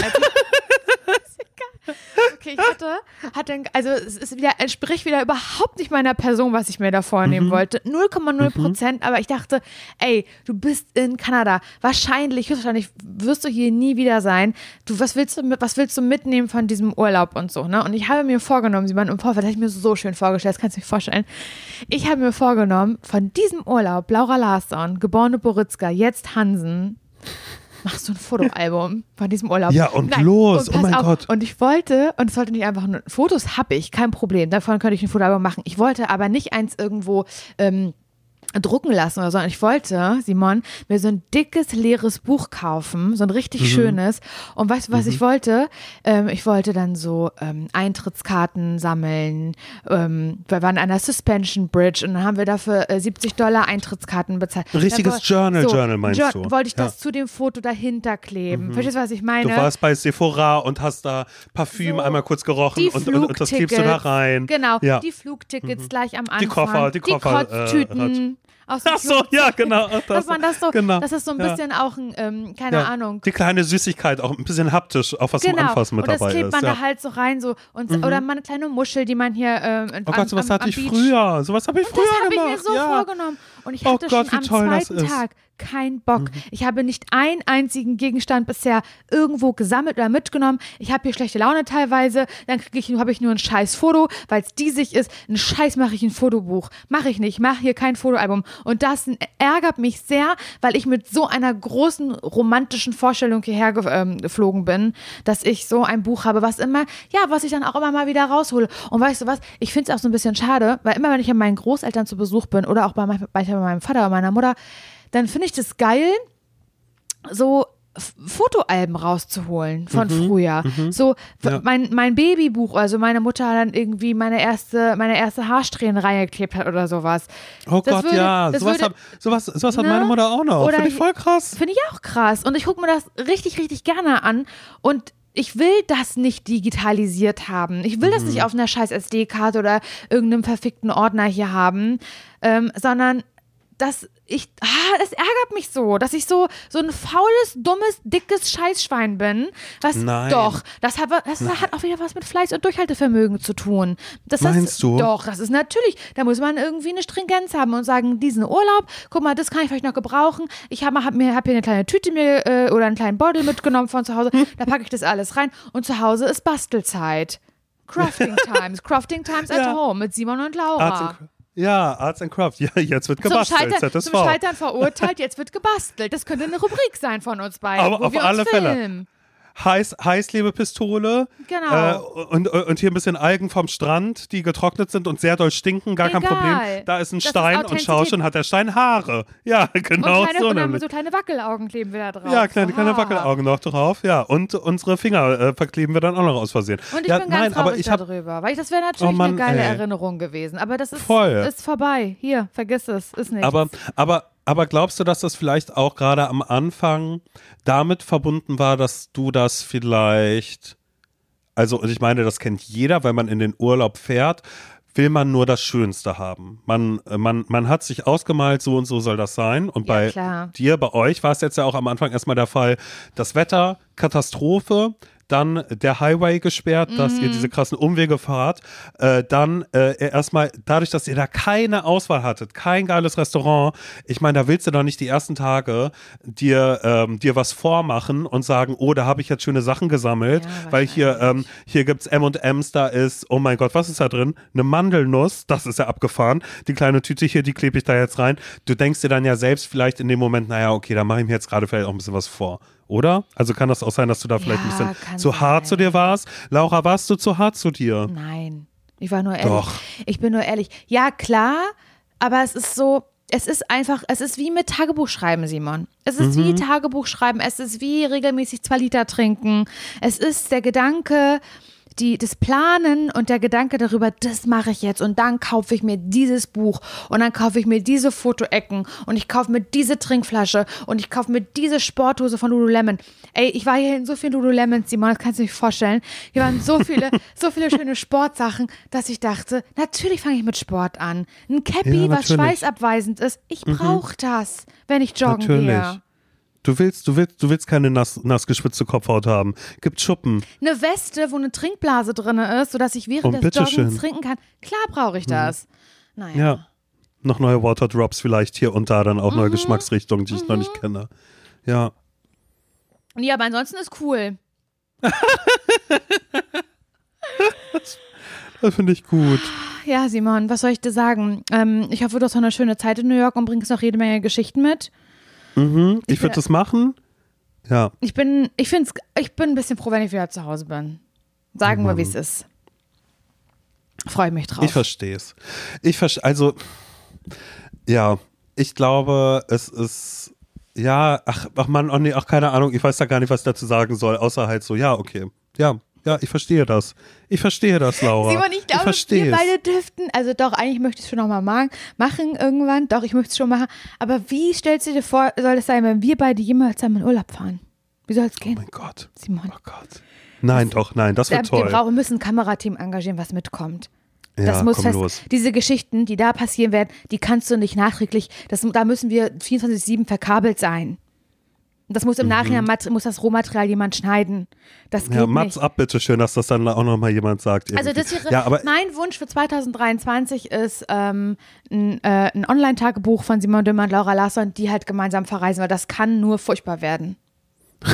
Okay, ich hatte, hatte, also es ist wieder, entspricht wieder überhaupt nicht meiner Person, was ich mir da vornehmen Mhm. wollte. 0,0 Prozent, aber ich dachte, ey, du bist in Kanada. Wahrscheinlich, höchstwahrscheinlich wirst du hier nie wieder sein. Du, was willst du, was willst du mitnehmen von diesem Urlaub und so, ne? Und ich habe mir vorgenommen, Simon, im Vorfeld, das habe ich mir so schön vorgestellt, das kannst du dir vorstellen. Ich habe mir vorgenommen, von diesem Urlaub, Laura Larsson, geborene Boritzka, jetzt Hansen, machst du ein Fotoalbum von diesem Urlaub. Ja, und los, und oh mein auf, Gott. Und ich wollte, und es sollte nicht einfach nur, Fotos habe ich, kein Problem, davon könnte ich ein Fotoalbum machen. Ich wollte aber nicht eins irgendwo ähm, drucken lassen oder so. Und ich wollte, Simon, mir so ein dickes, leeres Buch kaufen, so ein richtig Mhm. schönes. Und weißt du, was ich wollte? Ähm, ich wollte dann so ähm, Eintrittskarten sammeln. Ähm, wir waren an einer Suspension Bridge und dann haben wir dafür äh, 70 Dollar Eintrittskarten bezahlt. Ein richtiges Dann Journal, Journal meinst Jour- du? Wollte ich Ja. das zu dem Foto dahinter kleben. Verstehst du, was ich meine? Du warst bei Sephora und hast da Parfüm So, einmal kurz gerochen die und, und, und das klebst du da rein. Genau, Ja. die Flugtickets gleich am Anfang. Die Koffer, die Koffer, äh, Kotztüten. Aus Ach so, ja, genau. Ach, Dass man das so, genau. dass es so ein Ja. bisschen auch ein, ähm, keine Ja. Ahnung. Die kleine Süßigkeit, auch ein bisschen haptisch, auch was zum Genau, Anfassen mit und das dabei klebt ist. man ja. da halt so rein so und oder mal eine kleine Muschel, die man hier ähm, Oh Gott, sowas am, hatte am ich Beach früher. Sowas habe ich Und früher das habe ich gemacht. mir so ja. vorgenommen. Und ich Oh hatte Gott, schon wie am toll das zweiten ist. Tag keinen Bock. Ich habe nicht einen einzigen Gegenstand bisher irgendwo gesammelt oder mitgenommen. Ich habe hier schlechte Laune teilweise. Dann kriege ich, habe ich nur ein scheiß Foto, weil es diesig ist. Ein Scheiß mache ich ein Fotobuch. Mache ich nicht. Mache hier kein Fotoalbum. Und das ärgert mich sehr, weil ich mit so einer großen romantischen Vorstellung hierher ähm, geflogen bin, dass ich so ein Buch habe, was immer, ja, was ich dann auch immer mal wieder raushole. Und weißt du was? Ich finde es auch so ein bisschen schade, weil immer, wenn ich bei meinen Großeltern zu Besuch bin oder auch bei, bei meinem Vater oder meiner Mutter, dann finde ich das geil, so Fotoalben rauszuholen von früher. So w- Ja. mein, mein Babybuch, also meine Mutter dann irgendwie meine erste, meine erste Haarsträhnen reingeklebt hat oder sowas. Oh Das Gott, würde- ja. Sowas, würde- hab, sowas, sowas hat Ne? meine Mutter auch noch. Finde ich voll krass. Finde ich auch krass. Und ich gucke mir das richtig, richtig gerne an. Und ich will das nicht digitalisiert haben. Ich will das Mhm. nicht auf einer scheiß SD-Karte oder irgendeinem verfickten Ordner hier haben, ähm, sondern dass ich, ah, das ärgert mich so, dass ich so, so ein faules, dummes, dickes Scheißschwein bin. Was, Nein. Doch, das hat, das hat auch wieder was mit Fleiß und Durchhaltevermögen zu tun. Das Meinst ist, du? Doch, das ist natürlich, da muss man irgendwie eine Stringenz haben und sagen, diesen Urlaub, guck mal, das kann ich vielleicht noch gebrauchen. Ich habe hab mir hab hier eine kleine Tüte mir äh, oder einen kleinen Beutel mitgenommen von zu Hause. Da packe ich das alles rein und zu Hause ist Bastelzeit. Crafting Times, Crafting Times at Ja. Home mit Simon und Laura. Ja, Arts and Craft. Ja, jetzt wird Zum gebastelt. Scheitern, ZSV. zum Scheitern verurteilt, jetzt wird gebastelt. Das könnte eine Rubrik sein von uns beiden. Aber wo auf wir alle uns Fälle. Heiß, Heißklebepistole. Genau. Äh, und, und hier ein bisschen Algen vom Strand, die getrocknet sind und sehr doll stinken. Gar kein Egal. Problem. Da ist ein Das ist Stein und Authentizität. schau schon, hat der Stein Haare. Ja, genau und kleine, so und dann so kleine Wackelaugen kleben wir da drauf. Ja, kleine, kleine. Wackelaugen noch drauf. Ja, und unsere Finger äh, verkleben wir dann auch noch aus Versehen. Und ich ja, bin nein, ganz aber traurig ich darüber, weil ich, das wäre natürlich Oh Mann, eine geile ey. Erinnerung gewesen. Aber das ist, Voll. ist vorbei. Hier, vergiss es, ist nicht. Aber, aber, aber glaubst du, dass das vielleicht auch gerade am Anfang damit verbunden war, dass du das vielleicht, also und ich meine, das kennt jeder, wenn man in den Urlaub fährt, will man nur das Schönste haben. Man, äh, man, man hat sich ausgemalt, so und so soll das sein. Und Ja, bei klar. dir, bei euch war es jetzt ja auch am Anfang erstmal der Fall, das Wetter, Katastrophe, dann der Highway gesperrt, dass Mhm. ihr diese krassen Umwege fahrt, äh, dann äh, erstmal dadurch, dass ihr da keine Auswahl hattet, kein geiles Restaurant, ich meine, da willst du doch nicht die ersten Tage dir, ähm, dir was vormachen und sagen, oh, da habe ich jetzt schöne Sachen gesammelt, Ja, weil hier, ähm, hier gibt's M&M's, da ist, oh mein Gott, was ist da drin? Eine Mandelnuss, das ist ja abgefahren, die kleine Tüte hier, die klebe ich da jetzt rein. Du denkst dir dann ja selbst vielleicht in dem Moment, naja, okay, da mache ich mir jetzt gerade vielleicht auch ein bisschen was vor. Oder? Also kann das auch sein, dass du da vielleicht ein Ja, bisschen kann zu hart sein. zu dir warst? Laura, warst du zu hart zu dir? Nein, ich war nur ehrlich. Doch. Ich bin nur ehrlich. Ja, klar, aber es ist so, es ist einfach, es ist wie mit Tagebuchschreiben, Simon. Es ist Mhm. wie Tagebuchschreiben, es ist wie regelmäßig zwei Liter trinken. Es ist der Gedanke, die, das Planen und der Gedanke darüber, das mache ich jetzt und dann kaufe ich mir dieses Buch und dann kaufe ich mir diese Fotoecken und ich kaufe mir diese Trinkflasche und ich kaufe mir diese Sporthose von Lululemon. Ey, ich war hier in so vielen Lululemons, Simon, das kannst du dir nicht vorstellen. Hier waren so viele, so viele schöne Sportsachen, dass ich dachte, natürlich fange ich mit Sport an. Ein Cappy, Ja, was schweißabweisend ist. Ich brauche das, wenn ich joggen Natürlich. gehe. Du willst, du willst, du willst keine nass, nass geschwitzte Kopfhaut haben. Gibt Schuppen. Eine Weste, wo eine Trinkblase drin ist, sodass ich während Und des bitteschön. Joggens trinken kann. Klar brauche ich das. Naja. Ja. Noch neue Waterdrops vielleicht hier und da dann auch Mhm. neue Geschmacksrichtungen, die ich noch nicht kenne. Ja. Ja, aber ansonsten ist cool. Das finde ich gut. Ja, Simon, was soll ich dir sagen? Ähm, ich hoffe, du hast noch eine schöne Zeit in New York und bringst noch jede Menge Geschichten mit. Mhm. Ich bin- würde das machen. Ja. Ich bin, ich find's, ich bin ein bisschen froh, wenn ich wieder zu Hause bin. Sagen wir, wie es ist. Freue mich drauf. Ich verstehe es. Ich verstehe, also, ja, ich glaube, es ist, ja, ach, ach Mann, oh nee, ach, keine Ahnung, ich weiß da gar nicht, was ich dazu sagen soll, außer halt so, ja, okay, ja, ja, ich verstehe das. Ich verstehe das, Laura. Simon, ich glaube, verstehe wir beide dürften, also doch, eigentlich möchte ich es schon nochmal machen, machen irgendwann, doch, ich möchte es schon machen, aber wie stellst du dir vor, soll es sein, wenn wir beide jemals zusammen in Urlaub fahren? Wie soll es Oh gehen, mein Gott. Simon? Oh Gott. Nein, doch, nein, das Wir, wird wir toll. brauchen, müssen ein Kamerateam engagieren, was mitkommt. Ja, das muss komm fest, los. diese Geschichten, die da passieren werden, die kannst du nicht nachträglich, das, da müssen wir 24-7 verkabelt sein. Das muss im Mhm. Nachhinein, muss das Rohmaterial jemand schneiden. Das geht Ja, Mats nicht. ab, bitte schön, dass das dann auch nochmal jemand sagt. Also irgendwie. das wäre, ja, mein Wunsch für 2023 ist ähm, ein, äh, ein Online-Tagebuch von Simon Dümmer und Laura Larsson, die halt gemeinsam verreisen, weil das kann nur furchtbar werden.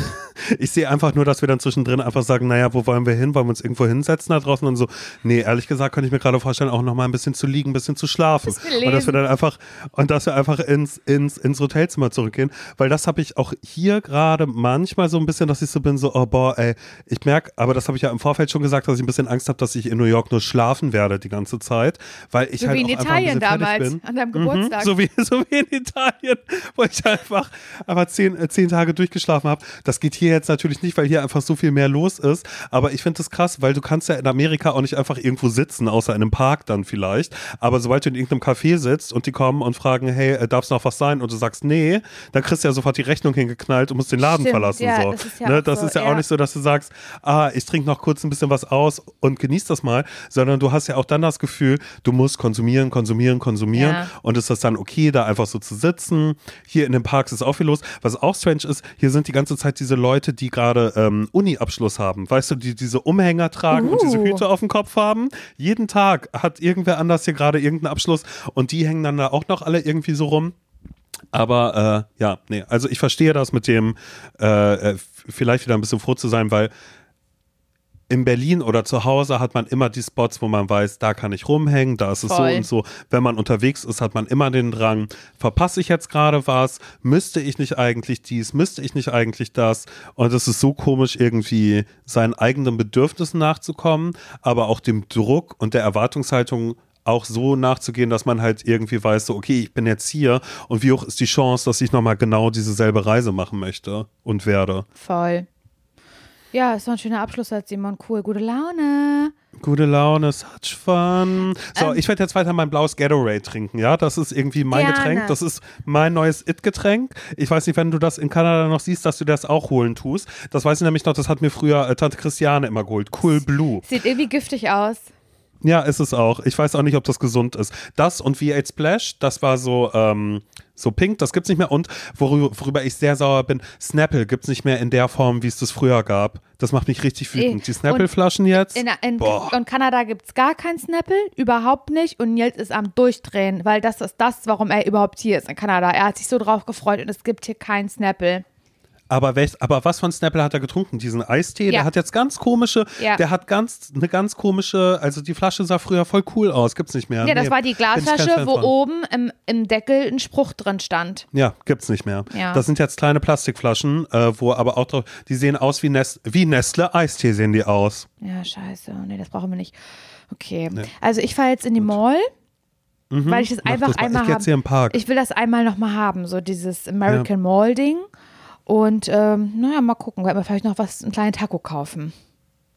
Ich sehe einfach nur, dass wir dann zwischendrin einfach sagen, naja, wo wollen wir hin? Wollen wir uns irgendwo hinsetzen da draußen und so? Nee, ehrlich gesagt könnte ich mir gerade vorstellen, auch noch mal ein bisschen zu liegen, ein bisschen zu schlafen. Und dass wir dann einfach, und dass wir einfach ins, ins, ins Hotelzimmer zurückgehen. Weil das habe ich auch hier gerade manchmal so ein bisschen, dass ich so bin, so, oh boah, ey, ich merke, aber das habe ich ja im Vorfeld schon gesagt, dass ich ein bisschen Angst habe, dass ich in New York nur schlafen werde die ganze Zeit. Weil ich So halt wie in einfach Italien damals, bin. an deinem Geburtstag. So wie, so wie in Italien, wo ich einfach aber zehn, äh, zehn Tage durchgeschlafen habe. Das geht hier jetzt natürlich nicht, weil hier einfach so viel mehr los ist. Aber ich finde das krass, weil du kannst ja in Amerika auch nicht einfach irgendwo sitzen, außer in einem Park dann vielleicht. Aber sobald du in irgendeinem Café sitzt und die kommen und fragen, hey, darf es noch was sein? Und du sagst, nee, dann kriegst du ja sofort die Rechnung hingeknallt und musst den Laden Stimmt, verlassen. ja, so. das ist ja ne? auch das so, ist ja, ja. auch nicht so, dass du sagst, ah, ich trinke noch kurz ein bisschen was aus und genieß das mal, sondern du hast ja auch dann das Gefühl, du musst konsumieren, konsumieren, konsumieren Ja. und ist das dann okay, da einfach so zu sitzen. Hier in den Parks ist auch viel los. Was auch strange ist, hier sind die ganze Zeit diese Leute, die gerade ähm, Uni-Abschluss haben. Weißt du, die diese Umhänger tragen und diese Uh. Hüte auf dem Kopf haben. Jeden Tag hat irgendwer anders hier gerade irgendeinen Abschluss und die hängen dann da auch noch alle irgendwie so rum. Aber äh, ja, nee, also ich verstehe das mit dem äh, äh, vielleicht wieder ein bisschen froh zu sein, weil in Berlin oder zu Hause hat man immer die Spots, wo man weiß, da kann ich rumhängen, da ist es Voll. so und so. Wenn man unterwegs ist, hat man immer den Drang, verpasse ich jetzt gerade was? Müsste ich nicht eigentlich dies? Müsste ich nicht eigentlich das? Und es ist so komisch, irgendwie seinen eigenen Bedürfnissen nachzukommen, aber auch dem Druck und der Erwartungshaltung auch so nachzugehen, dass man halt irgendwie weiß, so, okay, ich bin jetzt hier und wie hoch ist die Chance, dass ich nochmal genau diese selbe Reise machen möchte und werde. Voll. Ja, ist doch ein schöner Abschluss als Simon. Cool, gute Laune. Gute Laune, such fun. So, Ähm. ich werde jetzt weiter mein blaues Gatorade trinken, ja? Das ist irgendwie mein Gerne. Getränk. Das ist mein neues It-Getränk. Ich weiß nicht, wenn du das in Kanada noch siehst, dass du das auch holen tust. Das weiß ich nämlich noch, das hat mir früher äh, Tante Christiane immer geholt. Cool Blue. Sieht irgendwie giftig aus. Ja, ist es auch. Ich weiß auch nicht, ob das gesund ist. Das und V8 Splash, das war so, ähm, so pink, das gibt's nicht mehr. Und worüber, worüber ich sehr sauer bin, Snapple gibt's nicht mehr in der Form, wie es das früher gab. Das macht mich richtig wütend. Eh, Die Snapple-Flaschen jetzt. In, in, Boah. in Kanada gibt es gar kein Snapple, überhaupt nicht. Und Nils ist am Durchdrehen, weil das ist das, warum er überhaupt hier ist in Kanada. Er hat sich so drauf gefreut und es gibt hier kein Snapple. Aber, welch, aber was von Snapple hat er getrunken? Diesen Eistee? Ja. Der hat jetzt ganz komische, Ja. der hat ganz, eine ganz komische, also die Flasche sah früher voll cool aus. Gibt's nicht mehr. Ja, das Nee, war die Glasflasche, wo von. oben im, im Deckel ein Spruch drin stand. Ja, gibt's nicht mehr. Ja. Das sind jetzt kleine Plastikflaschen, äh, wo aber auch drauf, die sehen aus wie, Nest, wie Nestle Eistee sehen die aus. Ja, scheiße. Nee, das brauchen wir nicht. Okay. Also ich fahre jetzt in die Mall, weil ich das einfach das mal. einmal Ich haben. Ich will das einmal nochmal haben, so dieses American Mall-Ding. Und ähm, naja, mal gucken, werden wir vielleicht noch was, einen kleinen Taco kaufen.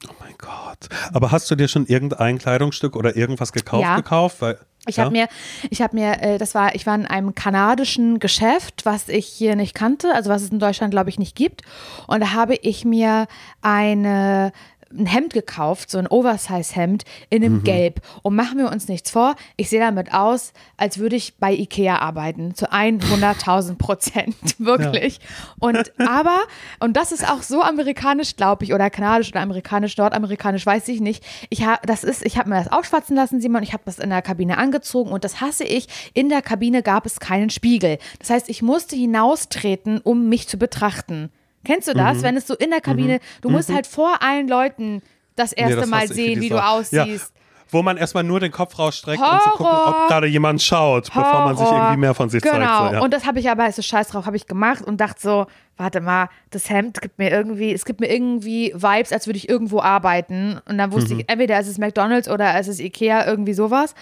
Oh mein Gott. Aber hast du dir schon irgendein Kleidungsstück oder irgendwas gekauft Ja. gekauft? Weil, Ich ja? habe mir, ich habe mir, äh, das war, ich war in einem kanadischen Geschäft, was ich hier nicht kannte, also was es in Deutschland glaube ich nicht gibt. Und da habe ich mir eine ein Hemd gekauft, so ein Oversize-Hemd in Mhm. einem Gelb. Und machen wir uns nichts vor, ich sehe damit aus, als würde ich bei Ikea arbeiten. Zu 100.000 Prozent. Wirklich. Und aber, und das ist auch so amerikanisch, glaube ich, oder kanadisch oder amerikanisch, nordamerikanisch, weiß ich nicht. Ich habe, das ist, ich habe mir das aufschwatzen lassen, Simon. Ich habe das in der Kabine angezogen und das hasse ich. In der Kabine gab es keinen Spiegel. Das heißt, ich musste hinaustreten, um mich zu betrachten. Kennst du Mhm. das? Wenn es so in der Kabine, du musst halt vor allen Leuten das Nee, erste das Mal sehen, wie du aussiehst. Ja, wo man erstmal nur den Kopf rausstreckt und zu gucken, Horror. ob gerade jemand schaut, bevor man sich Horror. irgendwie mehr von sich genau. zeigt. So, ja. Und das habe ich aber, so scheiß drauf, habe ich gemacht und dachte so, warte mal, das Hemd gibt mir irgendwie, es gibt mir irgendwie Vibes, als würde ich irgendwo arbeiten. Und dann wusste Mhm. ich, entweder ist es McDonalds oder ist es Ikea, irgendwie sowas.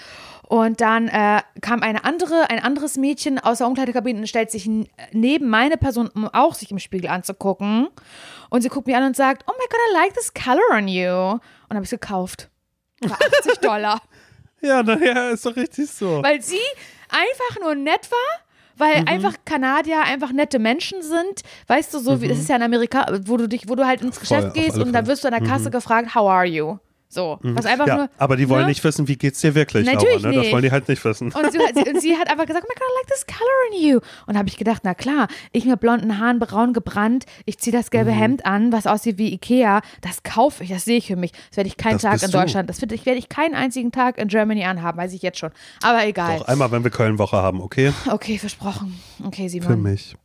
Und dann äh, kam eine andere, ein anderes Mädchen aus der Umkleidekabine und stellt sich neben meine Person, um auch sich im Spiegel anzugucken. Und sie guckt mich an und sagt, oh my God, I like this color on you. Und habe ich es gekauft. Für 80 Dollar. ja, naja, ist doch richtig so. Weil sie einfach nur nett war, weil Mhm. einfach Kanadier einfach nette Menschen sind. Weißt du, so wie, das ist ja in Amerika, wo du dich, wo du halt ins Mhm. Voll, Geschäft auf gehst und dann Fälle. wirst du an der Kasse gefragt, how are you? So, was einfach ja, nur. aber die wollen ne? nicht wissen, wie geht's dir wirklich, Natürlich Laura, ne? Das nicht. wollen die halt nicht wissen. Und sie, sie, und sie hat einfach gesagt, oh my God, I like this color in you. Und habe ich gedacht, na klar, ich mit blonden Haaren, braun gebrannt, ich ziehe das Mhm. gelbe Hemd an, was aussieht wie Ikea, das kaufe ich, das sehe ich für mich. Das werde ich keinen Das Tag in du. Deutschland, das werde ich, werde ich keinen einzigen Tag in Germany anhaben, weiß ich jetzt schon. Aber egal. Doch, einmal, wenn wir Köln-Woche haben, okay? Okay, versprochen. Okay, Simon. Für mich.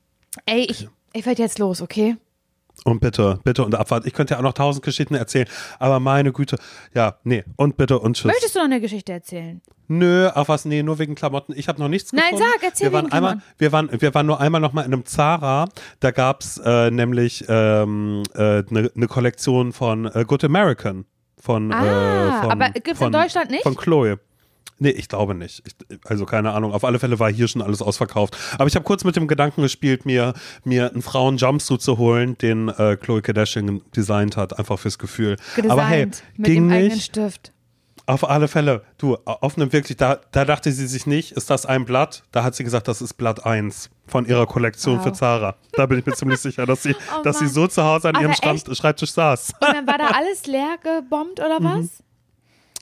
Ey, ich, ich werde jetzt los, okay? Und bitte, bitte und Abfahrt. Ich könnte ja auch noch tausend Geschichten erzählen, aber meine Güte. Ja, nee. Und bitte und tschüss. Möchtest du noch eine Geschichte erzählen? Nö, ach was, nee, nur wegen Klamotten. Ich habe noch nichts Nein, gefunden. sag, erzähl wir waren einmal, Klamotten. wir waren, wir waren nur einmal noch mal in einem Zara. Da gab's äh, nämlich eine äh, ne, ne Kollektion von äh, Good American. Von, Ah, äh, von, aber gibt's in von, Deutschland nicht? Von Chloe. Nee, ich glaube nicht. Ich, also keine Ahnung. Auf alle Fälle war hier schon alles ausverkauft. Aber ich habe kurz mit dem Gedanken gespielt, mir, mir einen Frauen-Jumpsuit zu holen, den äh, Chloe Kardashian designt hat, einfach fürs Gefühl. Gedesignt Aber hey, mit ging dem eigenen nicht. Stift. Auf alle Fälle. Du, auf einem wirklich, da, da dachte sie sich nicht, ist das ein Blatt? Da hat sie gesagt, das ist Blatt 1 von ihrer Kollektion Wow. für Zara. Da bin ich mir ziemlich sicher, dass sie, Oh dass sie so zu Hause an Aber ihrem echt? Schreibtisch saß. Und dann war da alles leer gebombt oder Mhm.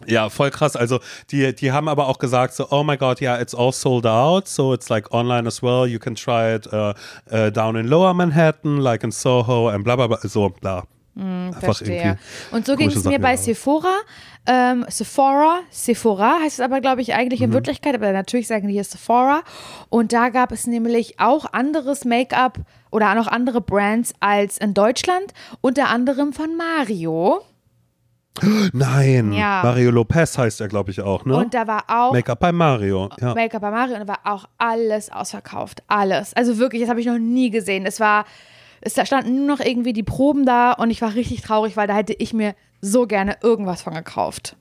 Ja, voll krass. Also die, die haben aber auch gesagt so, oh my God, yeah, it's all sold out, so it's like online as well. You can try it uh, uh, down in Lower Manhattan, like in Soho and bla bla bla. So, bla. Einfach Verstehe. Und so ging es mir bei gemacht. Sephora. Ähm, Sephora, Sephora heißt es aber, glaube ich, eigentlich Mhm. in Wirklichkeit, aber natürlich sagen die hier Sephora. Und da gab es nämlich auch anderes Make-up oder noch andere Brands als in Deutschland, unter anderem von Mario. Nein, Ja. Mario Lopez heißt er, glaube ich, auch, ne? Und da war auch Make-up bei Mario. Ja. Make-up bei Mario und da war auch alles ausverkauft. Alles. Also wirklich, das habe ich noch nie gesehen. Es war, es standen nur noch irgendwie die Proben da und ich war richtig traurig, weil da hätte ich mir so gerne irgendwas von gekauft.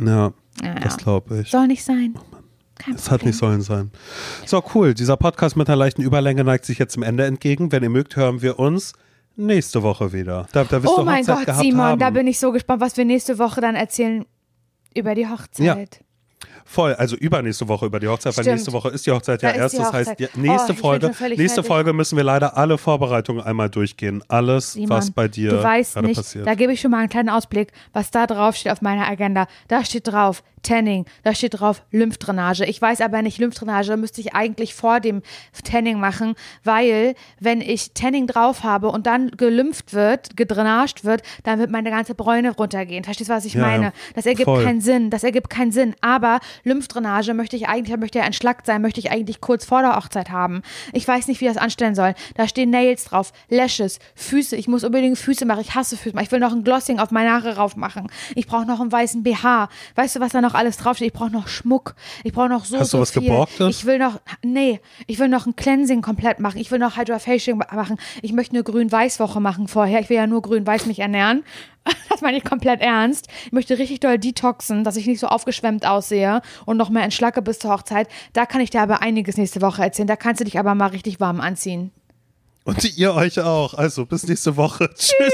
Ja, Ja, das glaube ich. Soll nicht sein. Kein Es hat nicht sollen sein. So, cool. Dieser Podcast mit einer leichten Überlänge neigt sich jetzt zum Ende entgegen. Wenn ihr mögt, hören wir uns nächste Woche wieder. Da, da Oh du mein Hochzeit Gott, Simon, haben. da bin ich so gespannt, was wir nächste Woche dann erzählen über die Hochzeit. Voll, also übernächste Woche über die Hochzeit, weil Stimmt. nächste Woche ist die Hochzeit ja Da ist erst. Das heißt, die nächste Oh, Folge, nächste. Folge müssen wir leider alle Vorbereitungen einmal durchgehen. Alles, Simon, was bei dir du weißt gerade nicht, passiert. da gebe ich schon mal einen kleinen Ausblick, was da drauf steht auf meiner Agenda. Da steht drauf Tanning, da steht drauf Lymphdrainage. Ich weiß aber nicht, Lymphdrainage müsste ich eigentlich vor dem Tanning machen, weil wenn ich Tanning drauf habe und dann gelümpft wird, gedrainagt wird, dann wird meine ganze Bräune runtergehen. Verstehst du, was ich Ja, meine? ja. Das ergibt Voll. keinen Sinn. Das ergibt keinen Sinn. Aber Lymphdrainage möchte ich eigentlich, möchte ja entschlackt sein, möchte ich eigentlich kurz vor der Hochzeit haben. Ich weiß nicht, wie ich das anstellen soll. Da stehen Nails drauf, Lashes, Füße. Ich muss unbedingt Füße machen. Ich hasse Füße. Ich will noch ein Glossing auf meine Haare rauf machen. Ich brauche noch einen weißen BH. Weißt du, was da noch alles draufsteht? Ich brauche noch Schmuck. Ich brauche noch so, Hast du so was viel. Geborgtes? Ich will noch, nee, ich will noch ein Cleansing komplett machen. Ich will noch Hydrofacial machen. Ich möchte eine Grün-Weiß-Woche machen vorher. Ich will ja nur Grün-Weiß mich ernähren. Das meine ich komplett ernst. Ich möchte richtig doll detoxen, dass ich nicht so aufgeschwemmt aussehe und noch mehr entschlacke bis zur Hochzeit. Da kann ich dir aber einiges nächste Woche erzählen. Da kannst du dich aber mal richtig warm anziehen. Und ihr euch auch. Also bis nächste Woche. Tschüss.